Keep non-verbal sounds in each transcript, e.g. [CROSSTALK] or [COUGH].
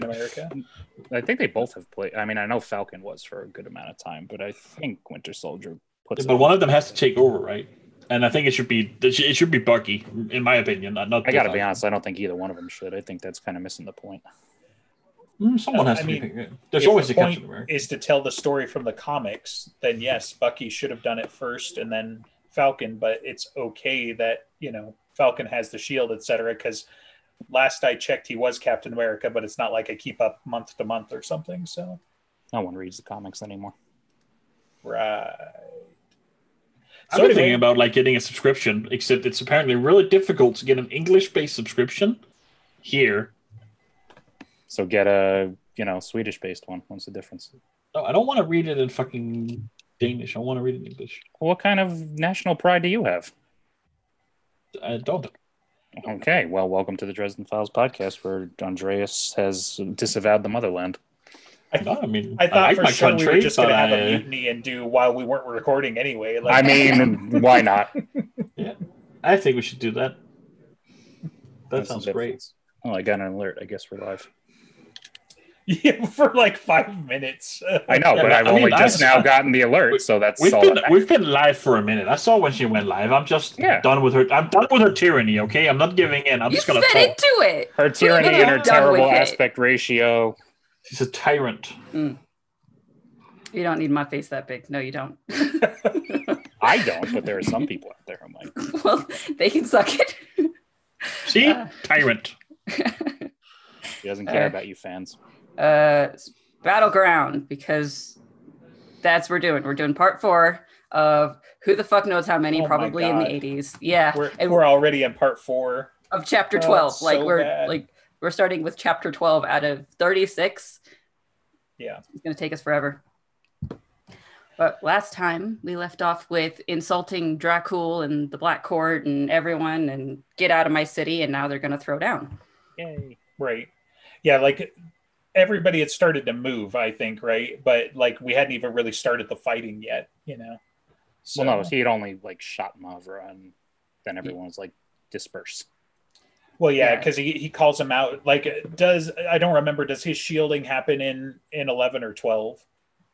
Captain America. I think they both have played. I mean, I know Falcon was for a good amount of time, but I think Winter Soldier puts. but one of them has to take over, right? And I think it should be it should be Bucky, in my opinion. Not, not I got to be honest. I don't think either one of them should. I think that's kind of missing the point. Mm, someone No, has I to mean, be. There's if always the a Captain point America. is to tell the story from the comics, then yes, Bucky should have done it first and then Falcon. But it's okay that you know Falcon has the shield, etc. Because last I checked, he was Captain America, but it's not like I keep up month to month or something. So No one reads the comics anymore. right. I've been anyway- thinking about like getting a subscription, except it's apparently really difficult to get an English-based subscription here. So get a you know Swedish based one. What's the difference? No, I don't want to read it in fucking Danish. I want to read it in English. What kind of national pride do you have? I don't. Okay, well, welcome to the Dresden Files podcast, where Andreas has disavowed the motherland. I thought. I mean, I thought like for my sure we were country, just going to have I- a uh, mutiny and do while we weren't recording anyway. I mean, [LAUGHS] why not? Yeah, I think we should do that. That That's sounds great. difference. Oh, I got an alert. I guess we're live. Yeah, [LAUGHS] for like five minutes. I know, Yeah, but but I've I mean, only just I- now gotten the alert, so that's We've all. been that we've been live for a minute. I saw when she went live. I'm just Yeah. done with her. I'm done with her tyranny. Okay, I'm not giving in. I'm You just gonna fed into it. her tyranny and her terrible aspect ratio. She's a tyrant. You don't need my face that big. No, you don't. [LAUGHS] I don't, but there are some people out there I'm like, [LAUGHS] well, they can suck it. See, Uh. tyrant. She doesn't care Uh, about you fans. Uh, battleground because that's what we're doing. We're doing part four of who the fuck knows how many, Oh probably in the 80s. Yeah, we're, and we're already in part four. of chapter Oh, 12. it's like so we're bad. like we're starting with chapter 12 out of 36. Yeah. It's gonna take us forever. But last time we left off with insulting Dracul and the Black Court and everyone and get out of my city, and now they're gonna throw down. Yay. Right. Yeah, like everybody had started to move, I think, right? But like we hadn't even really started the fighting yet, you know. So, Well, no, he had only like shot Mavra, and then everyone was like disperse. well, yeah, Yeah. because he, he calls him out. Like, does I don't remember. Does his shielding happen in in eleven or twelve?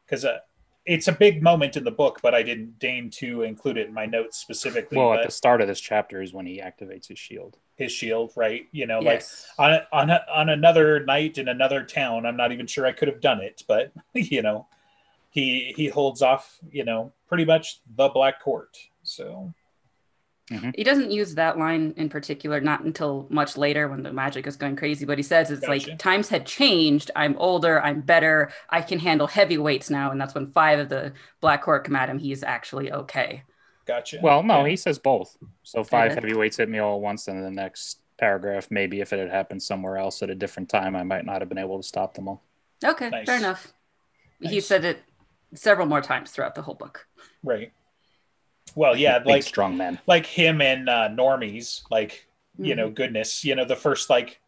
Because uh, it's a big moment in the book, but I didn't deign to include it in my notes specifically. Well, but at the start of this chapter is when he activates his shield. his shield, right? You know, yes. like on on on another night in another town. I'm not even sure I could have done it, but [LAUGHS] you know, he he holds off. You know, pretty much the Black Court. So Mm-hmm. He doesn't use that line in particular, not until much later when the magic is going crazy. But he says it's Gotcha. like times had changed. I'm older. I'm better. I can handle heavy weights now. And that's when five of the Black Court come at him. He's actually okay. gotcha. Well, no, Yeah. he says both. So five Yeah. heavyweights hit me all at once, and in the next paragraph, maybe if it had happened somewhere else at a different time, I might not have been able to stop them all. Okay, Nice. fair enough. He said it several more times throughout the whole book. right. Well, yeah, Big, like strong men. like him and uh, Normies. Like you Mm-hmm. know, goodness, you know, the first like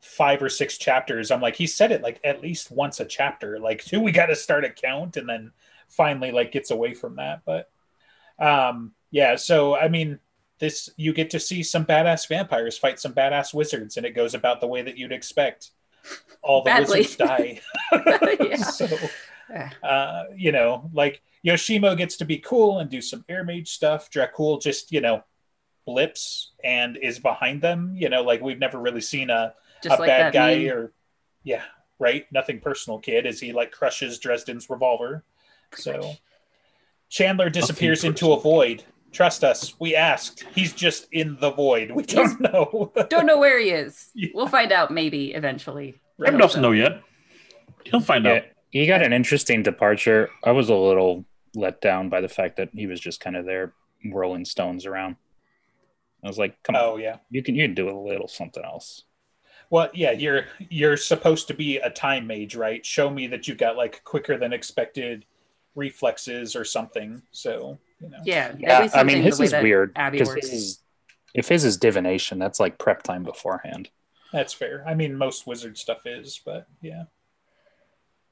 five or six chapters. I'm like, he said it like at least once a chapter. Like, do [LAUGHS] we got to start a count, and then finally like gets away from that. But um, yeah. So I mean, this you get to see some badass vampires fight some badass wizards, and it goes about the way that you'd expect. All the Badly. wizards die. [LAUGHS] yeah. [LAUGHS] so Yeah. Uh, you know, like Yoshimo gets to be cool and do some air mage stuff. Dracul just, you know, blips and is behind them. You know, like we've never really seen a, Just a like bad guy meme. or, yeah, right. Nothing personal, kid, as he like crushes Dresden's revolver. So Chandler disappears into a void. Trust us, we asked. He's just in the void. We don't know. [LAUGHS] Don't know where he is. Yeah. We'll find out maybe eventually. Right. Tim doesn't know yet. He'll find Yeah, out. He got an interesting departure. I was a little let down by the fact that he was just kind of there rolling stones around. I was like, come on, oh yeah. you can you can do a little something else. Well, yeah, you're you're supposed to be a time mage, right? Show me that you've got like quicker than expected reflexes or something. So, you know. Yeah. Yeah, I mean his is weird because his, if his is divination, that's like prep time beforehand. That's fair. I mean, most wizard stuff is, but yeah.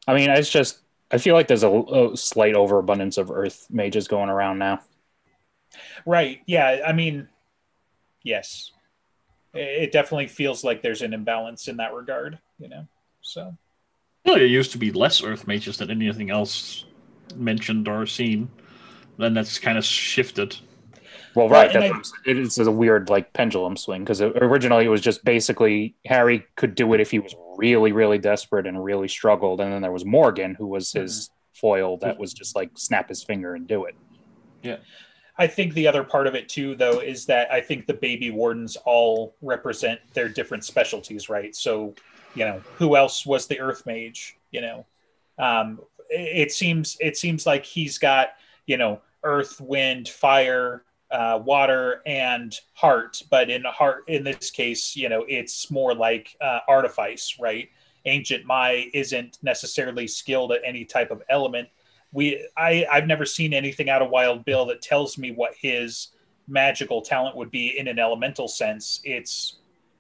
I mean, it's just I feel like there's a, a slight overabundance of Earth mages going around now. Right. Yeah. I mean, yes. It it definitely feels like there's an imbalance in that regard, you know. So Well, there used to be less Earth mages than anything else mentioned or seen. Then that's kind of shifted. Well, right. That's I- what I'm it is a weird like pendulum swing because originally it was just basically Harry could do it if he was really, really desperate and really struggled, and then there was Morgan who was his foil that was just like snap his finger and do it. Yeah. I think the other part of it too, though, is that I think the baby wardens all represent their different specialties, right? So, you know, who else was the Earth Mage? You know, um, it seems it seems like he's got you know Earth, Wind, Fire, uh, Water, and Heart. But in heart, in this case, you know, it's more like uh, Artifice, right? Ancient Mai isn't necessarily skilled at any type of element we I I've never seen anything out of Wild Bill that tells me what his magical talent would be in an elemental sense. It's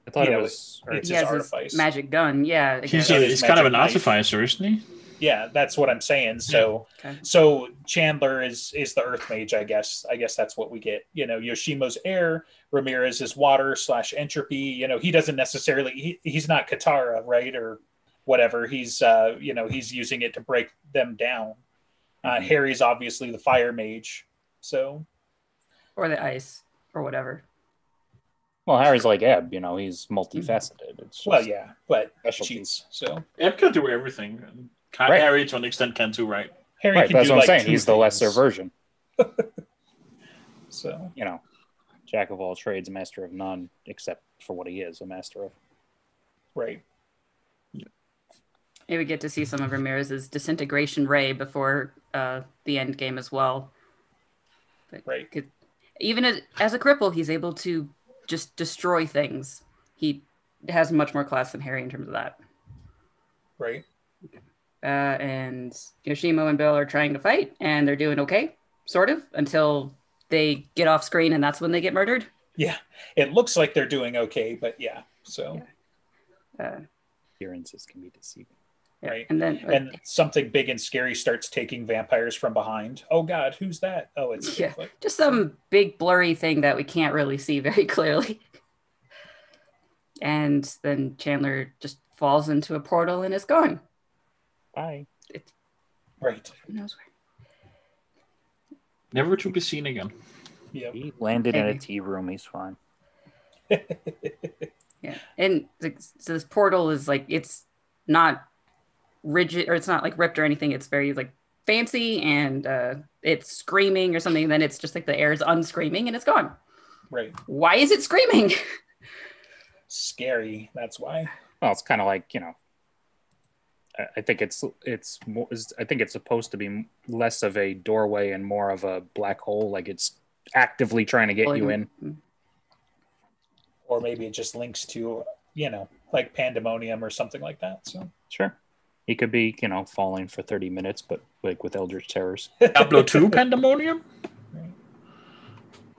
I thought it know, was. or- it's he his has artifice. his magic gun. Yeah. He's, a, he's kind of an magic knife. artificer, isn't he? Yeah, that's what I'm saying. So Okay. so Chandler is is the Earth Mage, I guess. I guess that's what we get. You know, Yoshimo's air, Ramirez is water slash entropy. You know, he doesn't necessarily he, he's not Katara, right? Or whatever. He's uh, you know, he's using it to break them down. Uh, Mhm. Harry's obviously the fire mage. So or the ice or whatever. Well, Harry's like Eb, you know, he's multifaceted. It's just well, yeah, but specialties. cheats. So Eb can do everything. Ka- Right. Harry, to an extent, can too, right? Harry Right, can that's do what I'm like saying. two He's the lesser version. So You know, jack of all trades, master of none, except for what he is, a master of. right, Maybe we get to see some of Ramirez's disintegration ray before uh, the end game as well. But right, could- even as, as a cripple, he's able to just destroy things. He has much more class than Harry in terms of that. right. Uh, and Yoshimo and Bill are trying to fight, and they're doing okay, sort of, until they get off screen, and that's when they get murdered. Yeah, it looks like they're doing okay, but yeah. So Uh, Appearances can be deceiving. yeah. Right. And then, and something big and scary starts taking vampires from behind. Oh God, who's that? Oh, it's Yeah. Bigfoot. just some big blurry thing that we can't really see [LAUGHS] very clearly. And then Chandler just falls into a portal and is gone. Bye. right. Who knows where? Never to be seen again. Yeah, He landed in a tea room. He's fine. [LAUGHS] Yeah. And like, so this portal is like, it's not rigid or it's not like ripped or anything. It's very like fancy and uh, it's screaming or something. Then it's just like the air is unscreaming and it's gone. right. Why is it screaming? [LAUGHS] Scary. That's why. Well, it's kind of like you know. I- I think it's it's more. is- I think it's supposed to be less of a doorway and more of a black hole. Like it's actively trying to get you in. Mm. Or maybe it just links to you know like pandemonium or something like that. So Sure. He could be, you know, falling for 30 minutes, but like with Eldritch Terrors. [LAUGHS] Diablo 2 Pandemonium? Right.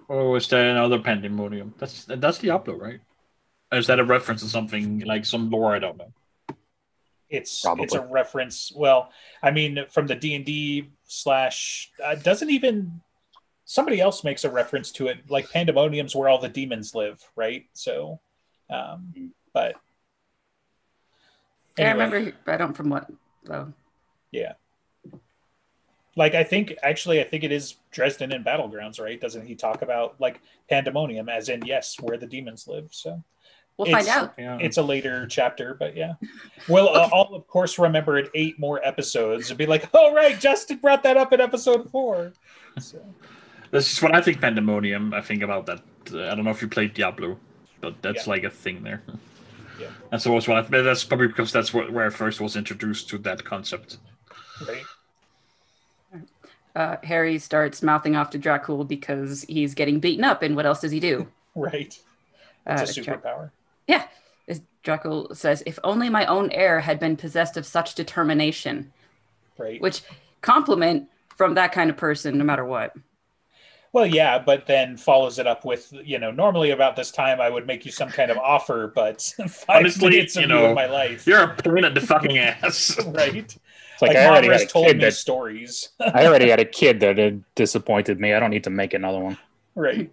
Or was there another Pandemonium? That's that's Diablo, right? Or is that a reference to something like some lore I don't know? It's Probably. it's a reference. Well, I mean, from the D and D slash uh, doesn't even somebody else makes a reference to it. Like pandemonium's where all the demons live, right? So, um, but Yeah, I Anyway. remember, I don't from what though. Yeah. Like I think actually I think it is Dresden and Battlegrounds, right? Doesn't he talk about like pandemonium as in yes, where the demons live? So We'll It's- find out. Yeah. it's a later chapter, but yeah. Well, uh, I'll of course remember it eight more episodes and be like, oh right, Justin brought that up in episode four. So, That's just when I think Pandemonium. I think about that. Uh, I don't know if you played Diablo, but that's Yeah. like a thing there. Yeah. And so was what I, but that's probably because that's where, where I first was introduced to that concept. right. Uh, Harry starts mouthing off to Dracul because he's getting beaten up, and what else does he do? [LAUGHS] Right. Uh, It's a Dra- superpower. Yeah, As Dracul says, "If only my own heir had been possessed of such determination," Right. which compliment from that kind of person, no matter what. Well, yeah, but then follows it up with, you know, normally about this time I would make you some kind of offer, but [LAUGHS] Honestly, minutes of you you know, my life. You're a pain in the fucking ass. [LAUGHS] right. It's like, Like, I already Mom had a told kid me that stories. I already had a [LAUGHS] kid that had disappointed me. I don't need to make another one. right.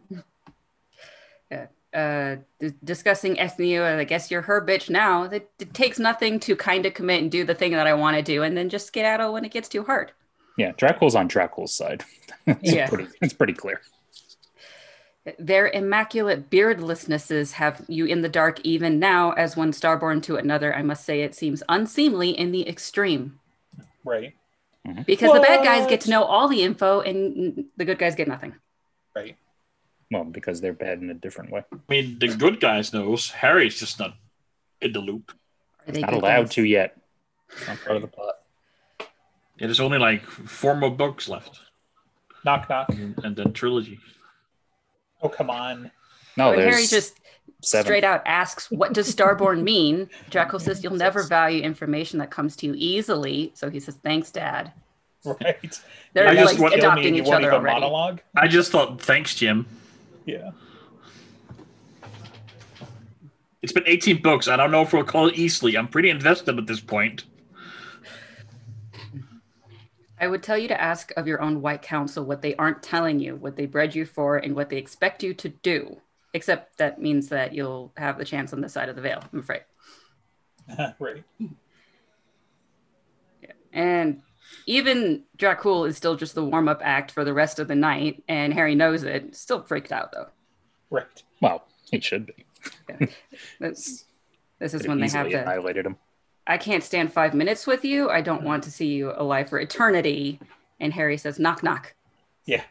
Uh, d- discussing Ethniu. I guess you're her bitch now. It, it takes nothing to kind of commit and do the thing that I want to do, and then just skedaddle when it gets too hard. Yeah, Dracula's on Dracula's side. [LAUGHS] it's Yeah. pretty it's pretty clear. Their immaculate beardlessnesses have you in the dark even now, as one starborn to another. I must say, it seems unseemly in the extreme. Right. Because the bad guys get to know all the info and the good guys get nothing. Right. Well, because they're bad in a different way. I mean, the good guys knows. Harry's just not in the loop. Are they Not allowed guys? to yet. It's not part of the plot. Yeah, there's only like four more books left, Knock knock. and, and then trilogy. Oh come on. No, When there's Harry just seven. straight out asks, What does starborn [LAUGHS] mean? Draco says, You'll never value information that comes to you easily. So he says, Thanks, Dad. Right. They're I just like want- adopting each other already. monologue. I just thought, thanks, Jim. Yeah. It's been 18 books. I don't know if we'll call it easily. I'm pretty invested at this point. I would tell you to ask of your own white council what they aren't telling you, what they bred you for, and what they expect you to do. Except that means that you'll have the chance on this side of the veil, I'm afraid. [LAUGHS] right. Yeah. And even Dracul is still just the warm up act for the rest of the night, and Harry knows it. Still freaked out though. Right. Well, he should be. This, this is when they have to. annihilated him. I can't stand five minutes with you. I don't want to see you alive for eternity. And Harry says, knock, knock. Yeah.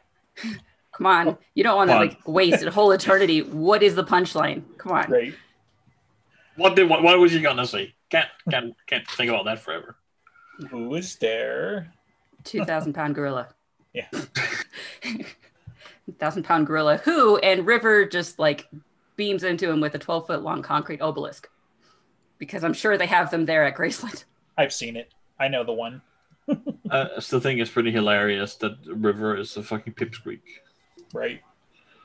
[LAUGHS] Come on. You don't want to like waste a whole eternity. What is the punchline? Come on. Right. What did what, what was he gonna say? Can't can't can't think about that forever. Who is there? 2,000 pound gorilla. [LAUGHS] Yeah. Thousand pound gorilla who and River just like beams into him with a 12 foot long concrete obelisk. Because I'm sure they have them there at Graceland. I've seen it. I know the one. [LAUGHS] Uh, I still think it's pretty hilarious that River is a fucking pipsqueak. Right.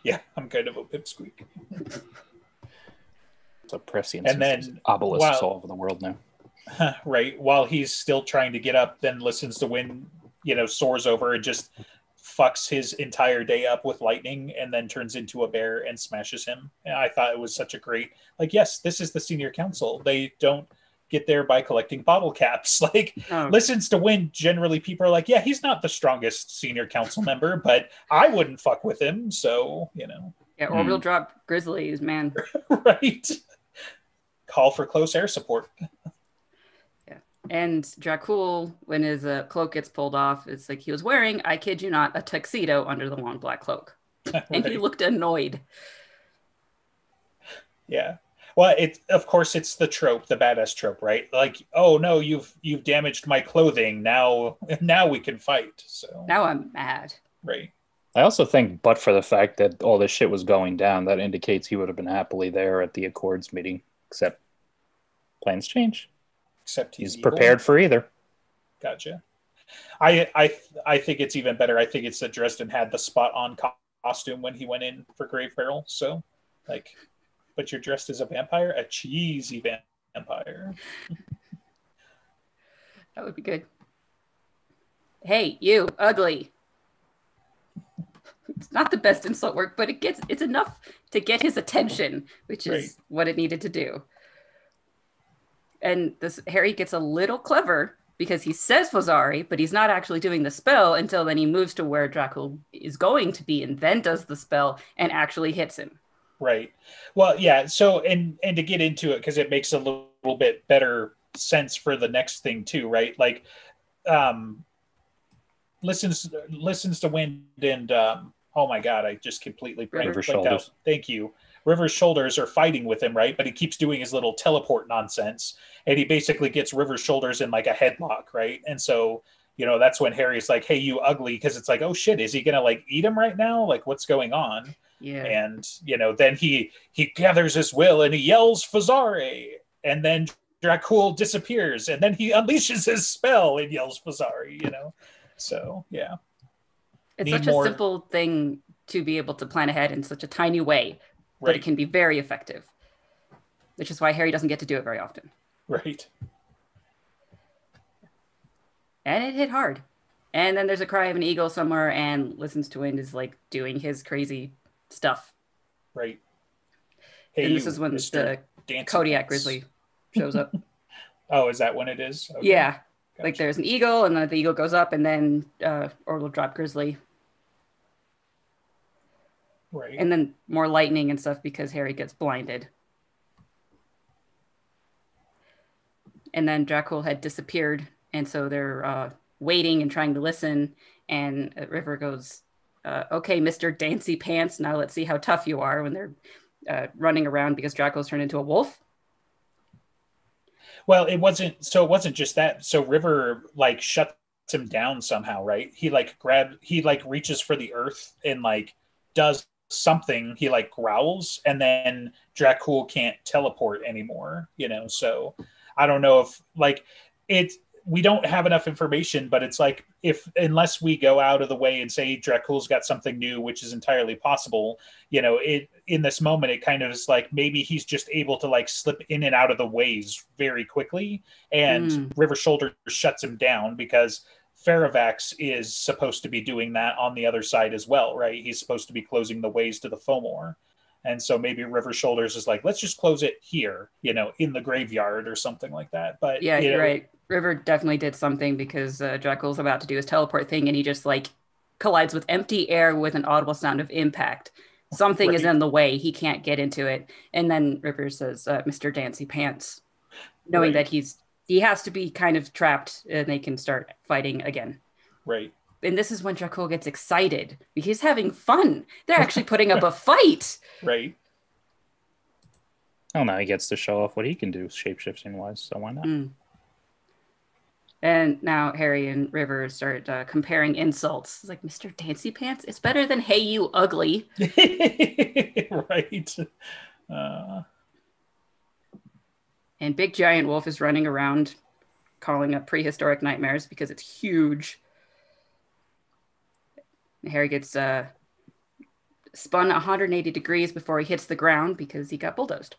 Yeah, I'm kind of a pipsqueak. It's a prescient. And then, obelisks wow. all over the world now. [LAUGHS] right. While he's still trying to get up, then listens to wind, you know, soars over and just fucks his entire day up with lightning and then turns into a bear and smashes him. And I thought it was such a great, like, yes, this is the senior council. They don't get there by collecting bottle caps. [LAUGHS] Like, Oh, listens to wind, generally people are like, yeah, he's not the strongest senior council member, but I wouldn't fuck with him. So, you know, yeah, orbital hmm. drop grizzlies, man. [LAUGHS] right. Call for close air support. And Dracul, when his uh, cloak gets pulled off, it's like he was wearing, I kid you not, a tuxedo under the long black cloak. [LAUGHS] And he looked annoyed. Yeah. Well, it of course it's the trope, the badass trope, right? Like, oh no, you've you've damaged my clothing. Now [LAUGHS] now we can fight. So Now I'm mad. right. I also think, but for the fact that all this shit was going down, that indicates he would have been happily there at the Accords meeting. Except plans change. Except he's He's prepared for either. Gotcha. I I I think it's even better. I think it's that Dresden had the spot on costume when he went in for Grave Peril. So, like, but you're dressed as a vampire, a cheesy vampire. [LAUGHS] That would be good. Hey, you, ugly. It's not the best insult work, but it gets it's enough to get his attention, which is Right. what it needed to do. And this Harry gets a little clever because he says Forzare, but he's not actually doing the spell until then he moves to where Dracul is going to be and then does the spell and actually hits him. Right. Well, yeah. So, and and to get into it because it makes a little, little bit better sense for the next thing too, right? Like, um, listens listens to wind and um, oh my god, I just completely blanked, River's out. shoulders. Thank you. River's shoulders are fighting with him, right? But he keeps doing his little teleport nonsense, and he basically gets River's shoulders in like a headlock, right? And so. You know, that's when Harry's like, "Hey, you ugly," because it's like, "Oh shit, is he gonna like eat him right now? Like, what's going on?" Yeah. and you know then he he gathers his will and he yells Forzare and then Dracul disappears and then he unleashes his spell and yells Forzare you know so yeah It's need such more- a simple thing to be able to plan ahead in such a tiny way, but it can be very effective. Which is why Harry doesn't get to do it very often. right And it hit hard. And then there's a cry of an eagle somewhere, and listens to wind is like doing his crazy stuff. right Hey, and this you, is when Mr. the Kodiak. Grizzly shows up. [LAUGHS] Oh, is that when it is? Okay. Yeah, like there's an eagle, and then the eagle goes up, and then uh, or will drop Grizzly, right. and then more lightning and stuff because Harry gets blinded. And then Dracul had disappeared, and so they're uh, waiting and trying to listen. And uh, River goes, uh, "Okay, Mister Dancy Pants, now let's see how tough you are." When they're uh, running around because Dracul's turned into a wolf. Well, it wasn't. So it wasn't just that. So River like shuts him down somehow, right? He like grab. He like reaches for the earth and like does something. He like growls, and then Dracul can't teleport anymore. You know. So I don't know if like it We don't have enough information, but it's like if unless we go out of the way and say Dracul's got something new, which is entirely possible, you know, it in this moment it kind of is like maybe he's just able to like slip in and out of the ways very quickly, and Mm. River Shoulder shuts him down because Ferrovax is supposed to be doing that on the other side as well, right? He's supposed to be closing the ways to the Fomor. And so maybe River Shoulders is like, let's just close it here, you know, in the graveyard or something like that. But Yeah, you you're know, right. River definitely did something because uh, Dracul's about to do his teleport thing, and he just like collides with empty air with an audible sound of impact. Something is in the way; he can't get into it. And then River says, uh, "Mr. Dancy Pants," knowing Right. that he's he has to be kind of trapped, and they can start fighting again. Right. And this is when Dracul gets excited because he's having fun. They're actually [LAUGHS] putting up a fight. Right. Oh, now he gets to show off what he can do shapeshifting wise. So why not? Mm. And now Harry and River start uh, comparing insults. It's like, Mr. Dancy Pants, it's better than Hey You Ugly. [LAUGHS] right. Uh, And Big Giant Wolf is running around calling up prehistoric nightmares because it's huge. Harry gets uh, spun 180 degrees before he hits the ground because he got bulldozed.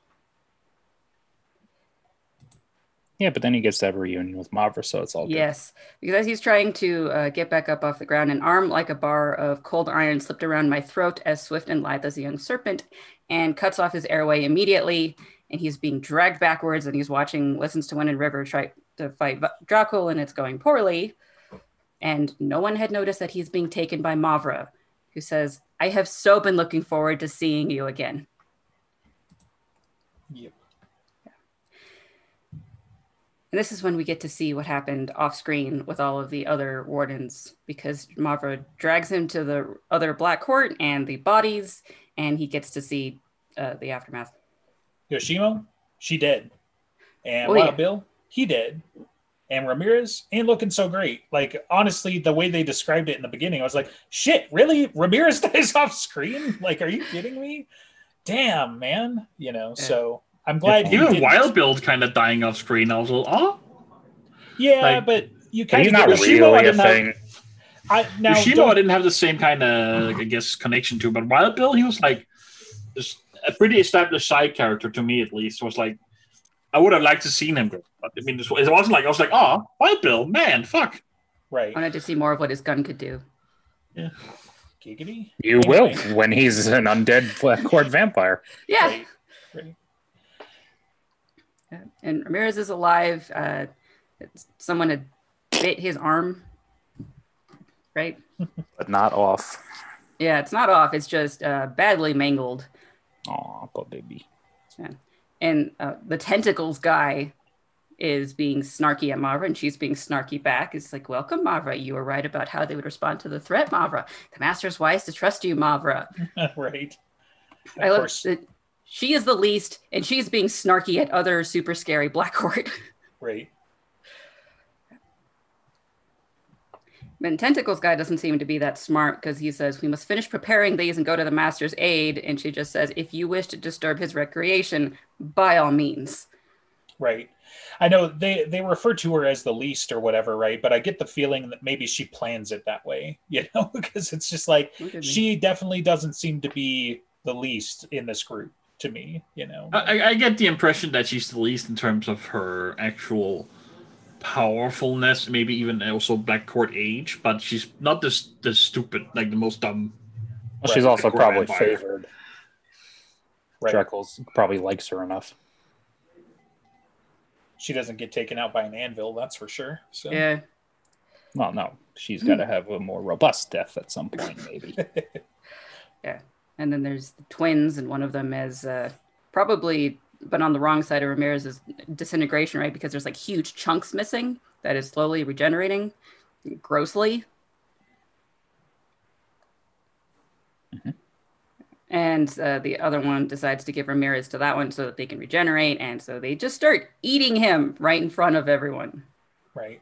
Yeah, but then he gets to have a reunion with Mavra, so it's all good. Yes, because as he's trying to uh, get back up off the ground, an arm like a bar of cold iron slipped around my throat as swift and lithe as a young serpent and cuts off his airway immediately. And he's being dragged backwards and he's watching, listens to Wind and River try to fight Dracul and it's going poorly. And no one had noticed that he's being taken by Mavra, who says, I have so been looking forward to seeing you again. yep. And this is when we get to see what happened off screen with all of the other wardens because Mavra drags him to the other Black Court and the bodies, and he gets to see uh, the aftermath. Yoshimo, she dead. And Oh, Wild yeah. Bill, he dead. And Ramirez ain't looking so great. Like honestly, the way they described it in the beginning, I was like, "Shit, really? Ramirez [LAUGHS] dies off screen? Like, are you kidding me? Damn, man. You know." Yeah. So I'm glad Even Wild Bill kind of dying off screen. I was like, oh, Yeah, like- but you kind he's of not Yoshimo, really a have- thing. I, now, Yoshimo I didn't have the same kind of, I guess, connection to, but Wild Bill, he was like just a pretty established side character to me, at least. Was like, I would have liked to seen him. But I mean, it wasn't like I was like, oh, Wild Bill, man, fuck. right? I wanted to see more of what his gun could do. Yeah. Giggity. You will when he's an undead Black Court vampire. [LAUGHS] Yeah. Right. Right. Yeah. And Ramirez is alive. Uh, someone had bit his arm, right? [LAUGHS] But not off. Yeah, it's not off. It's just uh, badly mangled. Aw, poor baby. Yeah. And uh, the tentacles guy is being snarky at Mavra, and she's being snarky back. It's like, welcome, Mavra. You were right about how they would respond to the threat, Mavra. The master's wise to trust you, Mavra. [LAUGHS] right. Of I love course. that she is the least, and she's being snarky at other super scary Black Court. [LAUGHS] Right. And Tentacles guy doesn't seem to be that smart because he says, We must finish preparing these and go to the master's aid. And she just says, If you wish to disturb his recreation, by all means. Right. I know they they refer to her as the least or whatever, right? But I get the feeling that maybe she plans it that way, [LAUGHS] you know, because it's just like Look at me. she definitely doesn't seem to be the least in this group to me, you know. I, I get the impression that she's the least in terms of her actual powerfulness, maybe even also Black Court age, but she's not this the stupid, like the most dumb. Well, she's also probably vampire. favored. Right. Dreckles probably likes her enough. She doesn't get taken out by an anvil, that's for sure. So Yeah. Well, no, she's got to have a more robust death at some point, maybe. [LAUGHS] Yeah, and then there's the twins, and one of them is uh, probably, but on the wrong side of Ramirez's disintegration, right? Because there's like huge chunks missing that is slowly regenerating grossly. Mhm. And uh, the other one decides to give Ramirez to that one so that they can regenerate. And so they just start eating him right in front of everyone. right.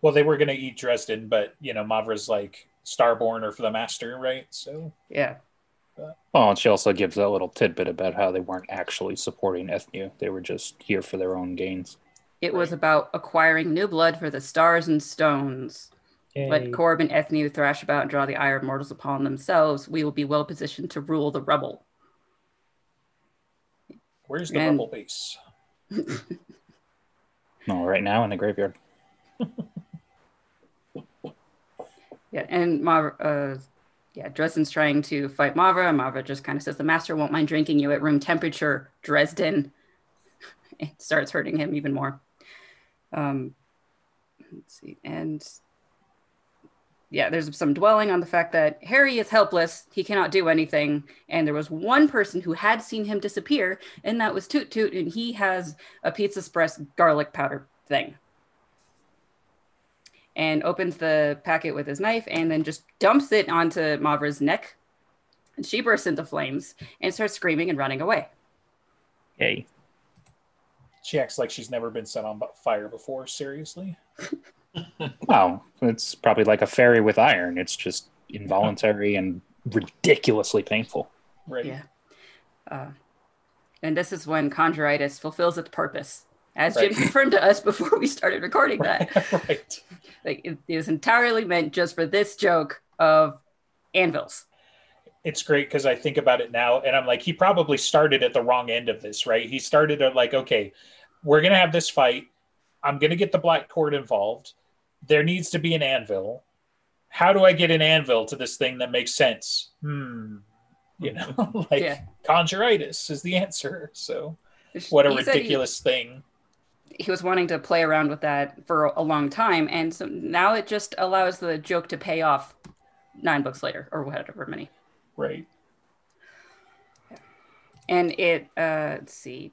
Well, they were gonna eat Dresden, but you know, Mavra's like Starborn or for the Master, right? So Yeah. Well, and she also gives that little tidbit about how they weren't actually supporting Ethniu. They were just here for their own gains. It was about acquiring new blood for the stars and stones. Let Corb and Ethniu thrash about and draw the ire of mortals upon themselves. We will be well positioned to rule the rebel. where's the And- rebel base? [LAUGHS] No, right now in the graveyard. [LAUGHS] Yeah, and Mavra, uh, yeah, Dresden's trying to fight Mavra. Mavra just kind of says, "The master won't mind drinking you at room temperature, Dresden." [LAUGHS] It starts hurting him even more. Um, let's see, and yeah, there's some dwelling on the fact that Harry is helpless; he cannot do anything. And there was one person who had seen him disappear, and that was Toot Toot, and he has a Pizza Express garlic powder thing and opens the packet with his knife and then just dumps it onto Mavra's neck. And she bursts into flames and starts screaming and running away. Hey. She acts like she's never been set on fire before. Seriously, [LAUGHS] Wow, it's probably like a fairy with iron. It's just involuntary and ridiculously painful. right? Yeah. Uh, and this is when conjuritis fulfills its purpose, as Right. Jim [LAUGHS] confirmed to us before we started recording that. [LAUGHS] right. Like it, it was entirely meant just for this joke of anvils. It's great because I think about it now, and I'm like, he probably started at the wrong end of this, right? He started at like, okay, we're gonna have this fight. I'm gonna get the Black Court involved. There needs to be an anvil. How do I get an anvil to this thing that makes sense? Hmm. You know, [LAUGHS] like Yeah. conjuritis is the answer. So what a He said he- ridiculous thing. He was wanting to play around with that for a long time. And so now it just allows the joke to pay off nine books later or whatever many. Right. and it uh let's see.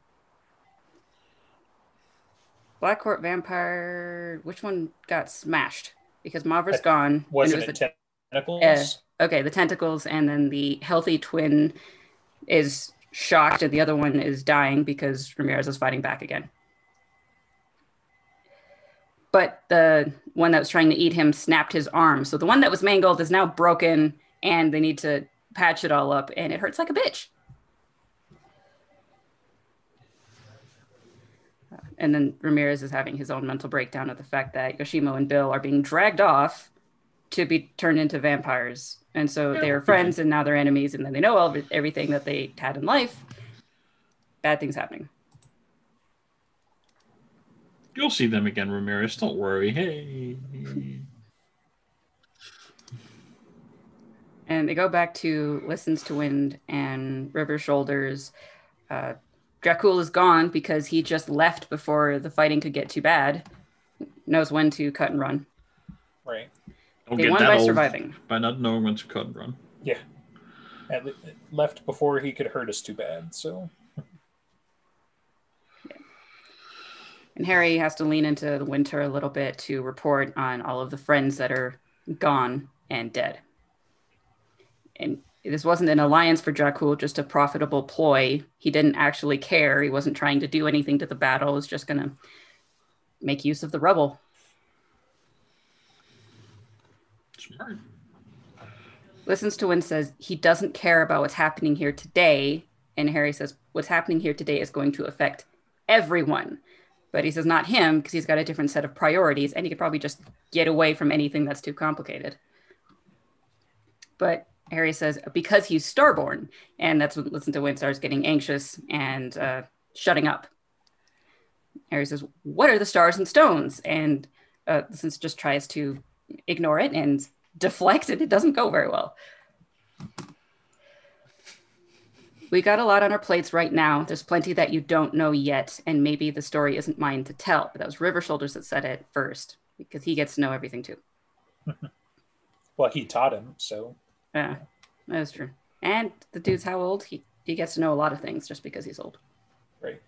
Black court vampire which one got smashed? Because mavra's Uh, gone was it the- tentacles? Uh, okay the tentacles and then the healthy twin is shocked and the other one is dying because ramirez is fighting back again but the one that was trying to eat him snapped his arm so the one that was mangled is now broken and they need to patch it all up and it hurts like a bitch and then ramirez is having his own mental breakdown of the fact that yoshimo and bill are being dragged off to be turned into vampires. And so they were friends and now they're enemies. And then they know all everything that they had in life. Bad things happening. You'll see them again, Ramirez. Don't worry. Hey. And they go back to Listens to Wind and River Shoulders. Uh, Dracul is gone because he just left before the fighting could get too bad. Knows when to cut and run. Right. Don't They get won that by old surviving. by not knowing when to cut and run. At le- left before he could hurt us too bad. So And Harry has to lean into the winter a little bit to report on all of the friends that are gone and dead. And this wasn't an alliance for Dracul, just a profitable ploy. He didn't actually care. He wasn't trying to do anything to the battle. He was just going to make use of the rubble. Smart. Listens to Wind says he doesn't care about what's happening here today. And Harry says what's happening here today is going to affect everyone. But he says not him because he's got a different set of priorities and he could probably just get away from anything that's too complicated. But Harry says because he's starborn. And that's when Listen to Wind starts getting anxious and uh, shutting up. Harry says, What are the stars and stones? And uh, Listens just tries to ignore it and deflect it, it doesn't go very well We got a lot on our plates right now. There's plenty that you don't know yet, and maybe the story isn't mine to tell. But that was River Shoulders that said it first, because he gets to know everything too. [LAUGHS] Well, he taught him, so Yeah, that is true. And the dude's how old? He he gets to know a lot of things just because he's old. right.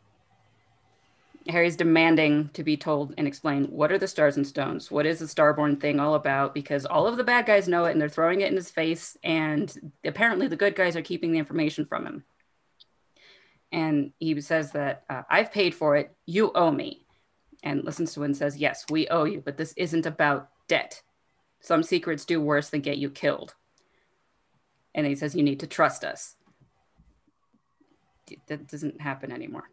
Harry's demanding to be told and explain what are the stars and stones? What is the starborn thing all about? Because all of the bad guys know it and they're throwing it in his face, and apparently the good guys are keeping the information from him. And he says that uh, I've paid for it, you owe me. And listens to and says, Yes, we owe you, but this isn't about debt. Some secrets do worse than get you killed. And he says, You need to trust us. That doesn't happen anymore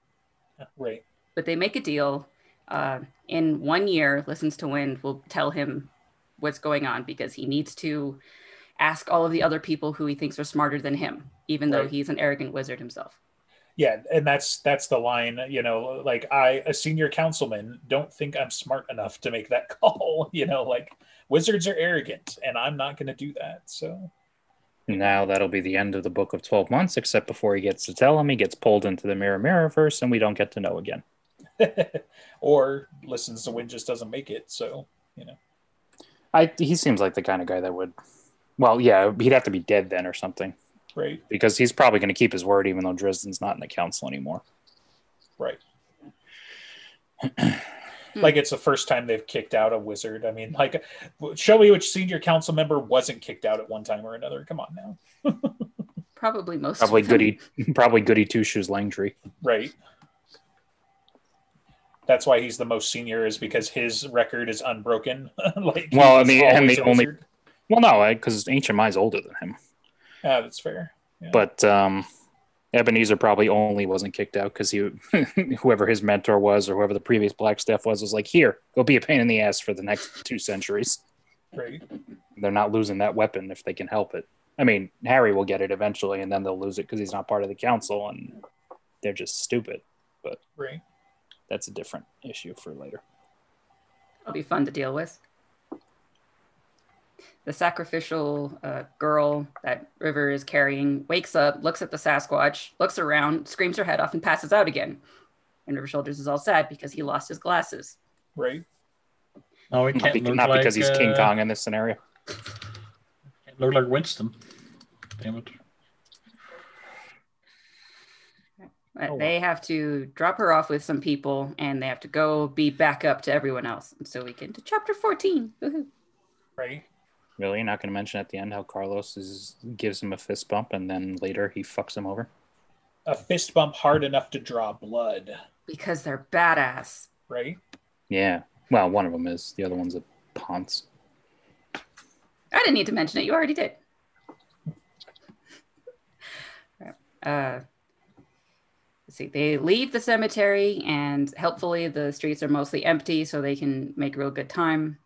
Right. But they make a deal. Uh, in one year, Listens to Wind will tell him what's going on because he needs to ask all of the other people who he thinks are smarter than him, even though he's an arrogant wizard himself. Yeah, and that's that's the line, you know, like I a senior councilman don't think I'm smart enough to make that [LAUGHS] call, you know, like wizards are arrogant and I'm not going to do that. So, Now that'll be the end of the book of 12 months, except before he gets to tell him, he gets pulled into the Mirror Mirrorverse and we don't get to know again. [LAUGHS] or listens to win just doesn't make it. So, you know. I He seems like the kind of guy that would, well, yeah, he'd have to be dead then or something Right. because he's probably going to keep his word even though Dresden's not in the council anymore. Right. [CLEARS THROAT] like it's the first time they've kicked out a wizard. I mean, like, show me which senior council member wasn't kicked out at one time or another. Come on now. [LAUGHS] Probably most. Probably of them. goody, [LAUGHS] probably goody two shoes Langtry. Right. That's why he's the most senior, is because his record is unbroken. [LAUGHS] like, Well, and the- and the only, well, no, because Ancient Mai's older than him. Ah, that's fair. Yeah. But um, Ebenezer probably only wasn't kicked out because he, [LAUGHS] whoever his mentor was or whoever the previous Black Staff was, was like, "Here, go be a pain in the ass for the next two centuries." right. They're not losing that weapon if they can help it. I mean, Harry will get it eventually, and then they'll lose it because he's not part of the council, and they're just stupid. But Right. That's a different issue for later. It'll be fun to deal with. The sacrificial uh, girl that River is carrying wakes up, looks at the Sasquatch, looks around, screams her head off, and passes out again. And River Shoulders is all sad because he lost his glasses. Right. No, it Not, can't be- look not like, because he's King uh, Kong in this scenario. Can't look like Winston. Damn it. Uh, Oh, wow. They have to drop her off with some people and they have to go be back up to everyone else. And so we get into chapter 14. Woohoo. Right. Really, not going to mention at the end how Carlos is gives him a fist bump, and then later he fucks him over. A fist bump hard enough to draw blood. Because they're badass. Right. Yeah. Well, one of them is. The other one's a Ponce. I didn't need to mention it. You already did. [LAUGHS] Uh, let's see. They leave the cemetery, and helpfully, the streets are mostly empty, so they can make real good time.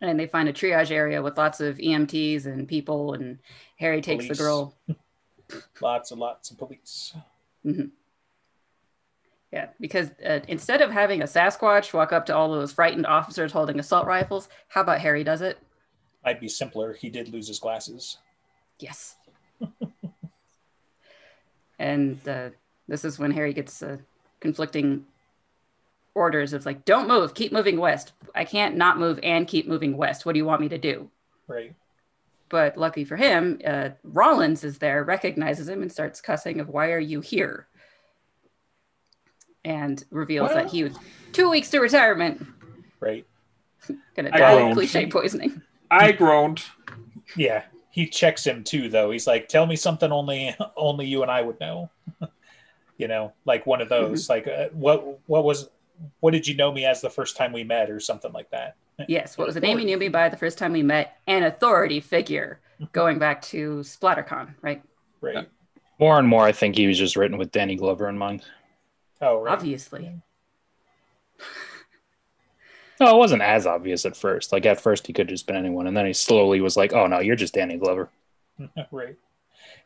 And they find a triage area with lots of EMTs and people, and Harry takes Police. the girl. Lots and lots of police. Yeah, because uh, instead of having a Sasquatch walk up to all those frightened officers holding assault rifles, how about Harry does it? Might be simpler. He did lose his glasses. Yes. [LAUGHS] and uh, this is when Harry gets uh, conflicting orders of like, don't move, keep moving west. I can't not move and keep moving west. What do you want me to do? Right. But lucky for him, uh, Rawlins is there, recognizes him, and starts cussing of why are you here? And reveals Well- that he was two weeks to retirement, Right. [LAUGHS] gonna I die of cliche poisoning. I groaned. Yeah. He checks him too, though. He's like, "Tell me something only only you and I would know." [LAUGHS] you know, like one of those. Like, uh, what what was what did you know me as the first time we met, or something like that. Yes, what was the name you knew me by the first time we met? An authority figure, going back to SplatterCon, right? Right. More and more, I think he was just written with Danny Glover in mind. Oh, right. Obviously. No, it wasn't as obvious at first. Like at first, he could have just been anyone, and then he slowly was like, "Oh no, you're just Danny Glover." [LAUGHS] right.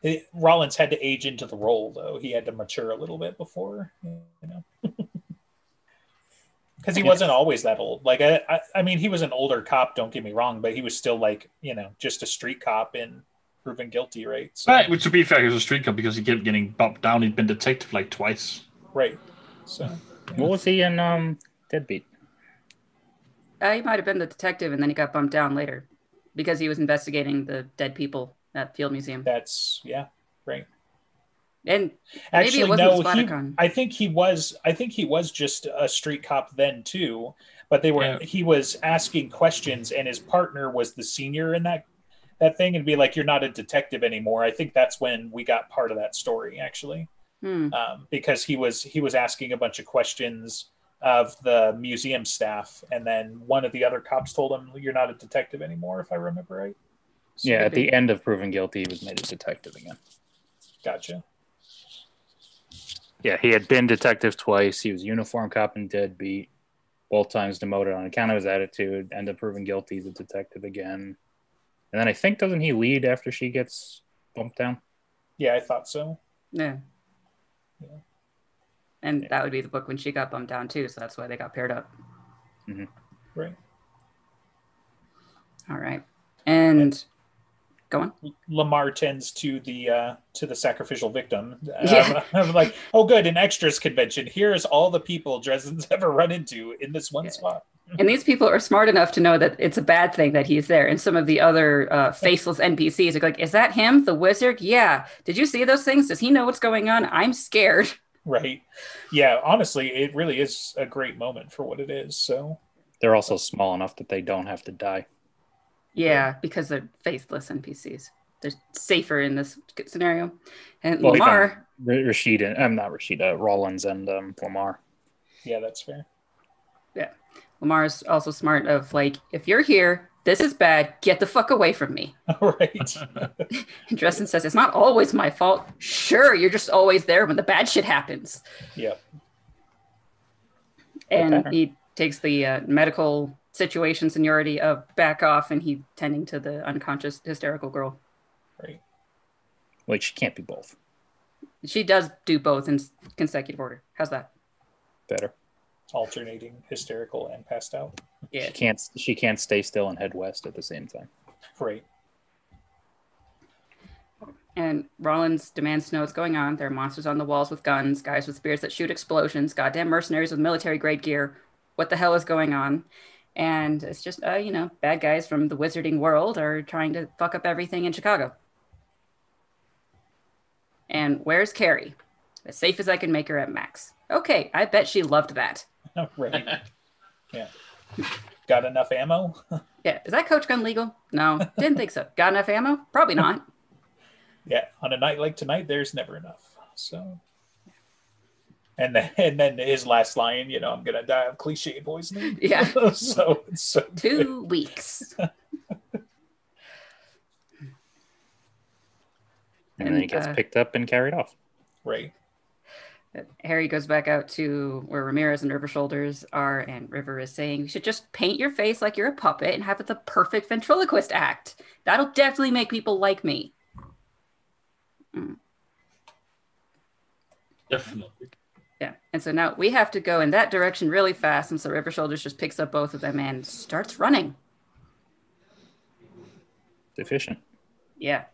It, Rawlins had to age into the role, though. He had to mature a little bit before, you know. [LAUGHS] Because he Yeah. wasn't always that old. Like, I, I, I mean, he was an older cop. Don't get me wrong, but he was still like, you know, just a street cop in proven guilty, right? So, But which, to be fair, he was a street cop because he kept getting bumped down. He'd been detective like twice. right. So What was he in um, Deadbeat? Uh, he might have been the detective, and then he got bumped down later because he was investigating the dead people at Field Museum. that's yeah, right. And Actually, maybe it wasn't no. He, I think he was. I think he was just a street cop then too. But they were. Yeah. He was asking questions, and his partner was the senior in that that thing, and be like, "You're not a detective anymore." I think that's when we got part of that story actually, Hmm. um, because he was he was asking a bunch of questions of the museum staff, and then one of the other cops told him, "You're not a detective anymore," if I remember right. So- Yeah, at the end of Proven Guilty, he was made a detective again. Gotcha. Yeah, he had been detective twice. He was uniform cop and deadbeat. Both times demoted on account of his attitude. End up proven guilty. He's a detective again. And then I think doesn't he lead after she gets bumped down? Yeah, I thought so. Yeah. Yeah. And Yeah. that would be the book when she got bumped down too, so that's why they got paired up. Mm-hmm. Right. All right. And go on. Lamar tends to the uh, to the sacrificial victim. Yeah. I'm, [LAUGHS] I'm like, oh, good, an extras convention. Here's all the people Dresden's [LAUGHS] ever run into in this one Yeah. spot. And these people are smart enough to know that it's a bad thing that he's there. And some of the other uh, faceless NPCs are like, "Is that him, the wizard? Yeah. Did you see those things? Does he know what's going on? I'm scared." [LAUGHS] Right. Yeah. Honestly, it really is a great moment for what it is. So They're also small enough that they don't have to die. Yeah, because they're faceless NPCs. They're safer in this scenario. And Well, Lamar, R- Rashida, I'm not Rashida, Rawlins and um, Lamar. yeah, that's fair. Yeah. Lamar's also smart of like, if you're here, this is bad. Get the fuck away from me. [LAUGHS] right. [LAUGHS] And Dresden says, it's not always my fault. Sure, you're just always there when the bad shit happens. Yeah. And Okay. he takes the uh, medical situation seniority of back off and he tending to the unconscious hysterical girl. Right. Like she can't be both. She does do both in consecutive order. How's that? Better. Alternating hysterical and passed out. Yeah. She can't. She can't stay still and head west at the same time. Right. And Rawlins demands to know what's going on. There are monsters on the walls with guns, guys with spears that shoot explosions, goddamn mercenaries with military grade gear. What the hell is going on? And it's just, uh, you know, bad guys from the wizarding world are trying to fuck up everything in Chicago. And where's Karrin? As safe as I can make her at Mac's. Okay, I bet she loved that. [LAUGHS] right. Yeah. Got enough ammo? [LAUGHS] Yeah, is that coach gun legal? No, didn't think so. Got enough ammo? Probably not. [LAUGHS] yeah. On a night like tonight, there's never enough. So. And then, [LAUGHS] and then his last line, you know, I'm gonna die of cliche poisoning. [LAUGHS] Yeah. [LAUGHS] so it's so good. Two weeks. And, then he gets uh, picked up and carried off. right. Harry goes back out to where Ramirez and River Shoulders are, and River is saying, You should just paint your face like you're a puppet and have it the perfect ventriloquist act. That'll definitely make people like me. Definitely. Yeah. And so now we have to go in that direction really fast. And so River Shoulders just picks up both of them and starts running. Efficient. Yeah.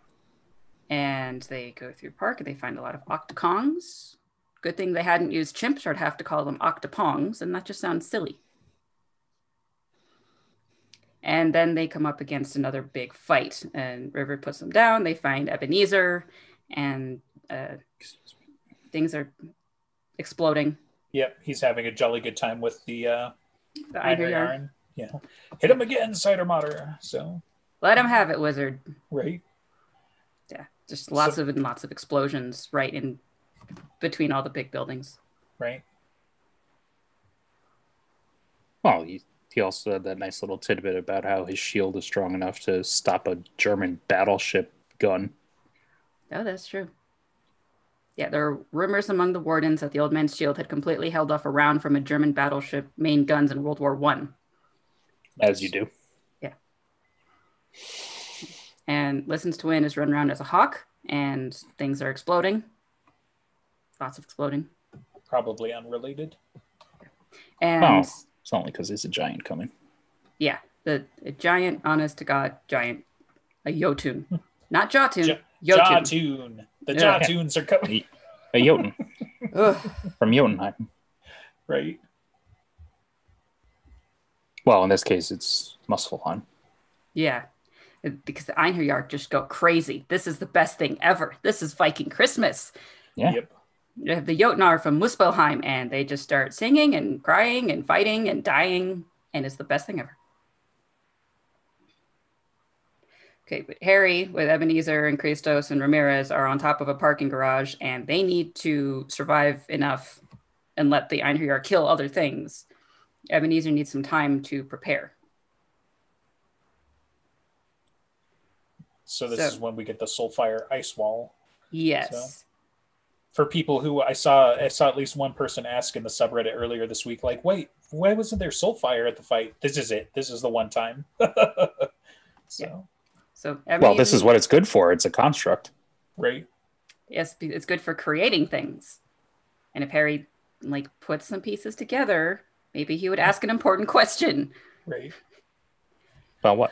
And they go through park and they find a lot of octokongs. Good thing they hadn't used chimps, or I'd have to call them octopongs, and that just sounds silly. And then they come up against another big fight, and River puts them down. They find Ebenezer, and uh, things are exploding. Yep. He's having a jolly good time with the uh, The ivory ivory yarn. yarn. Yeah. Hit him again, cider mater. So Let him have it, wizard. right. Yeah, just lots So- of and lots of explosions right in between all the big buildings. Right. Well, he, he also had that nice little tidbit about how his shield is strong enough to stop a German battleship gun. Oh, that's true. Yeah, there are rumors among the wardens that the old man's shield had completely held off a round from a German battleship main guns in World War One. As you do. Yeah. And listens to wind is run around as a hawk, and things are exploding. Lots of exploding. Probably unrelated. And Oh, it's only because there's a giant coming. yeah, the, the giant, honest to God, giant, a Jotun. Not Jotun. Jo- Jotun. Jotun. The Yeah. Jotuns are coming, A Jotun from Jotunheim. right? Well, in this case, it's Muspelheim. Yeah. Because the Einherjar just go crazy. This is the best thing ever. This is Viking Christmas. Yeah. Yep. You have the Jotnar from Muspelheim, and they just start singing and crying and fighting and dying, and it's the best thing ever. Okay, but Harry with Ebenezer and Christos and Ramirez are on top of a parking garage, and they need to survive enough and let the Einherjar kill other things. Ebenezer needs some time to prepare. So this So- is when we get the Soulfire ice wall. Yes. For people who I saw, I saw at least one person ask in the subreddit earlier this week, like, "Wait, why wasn't there Soulfire at the fight? This is it. This is the one time." [LAUGHS] so, So Well, this is what it's good for. It's a construct. right, yes, it's good for creating things. And if Harry like puts some pieces together, maybe he would ask an important question right. About what?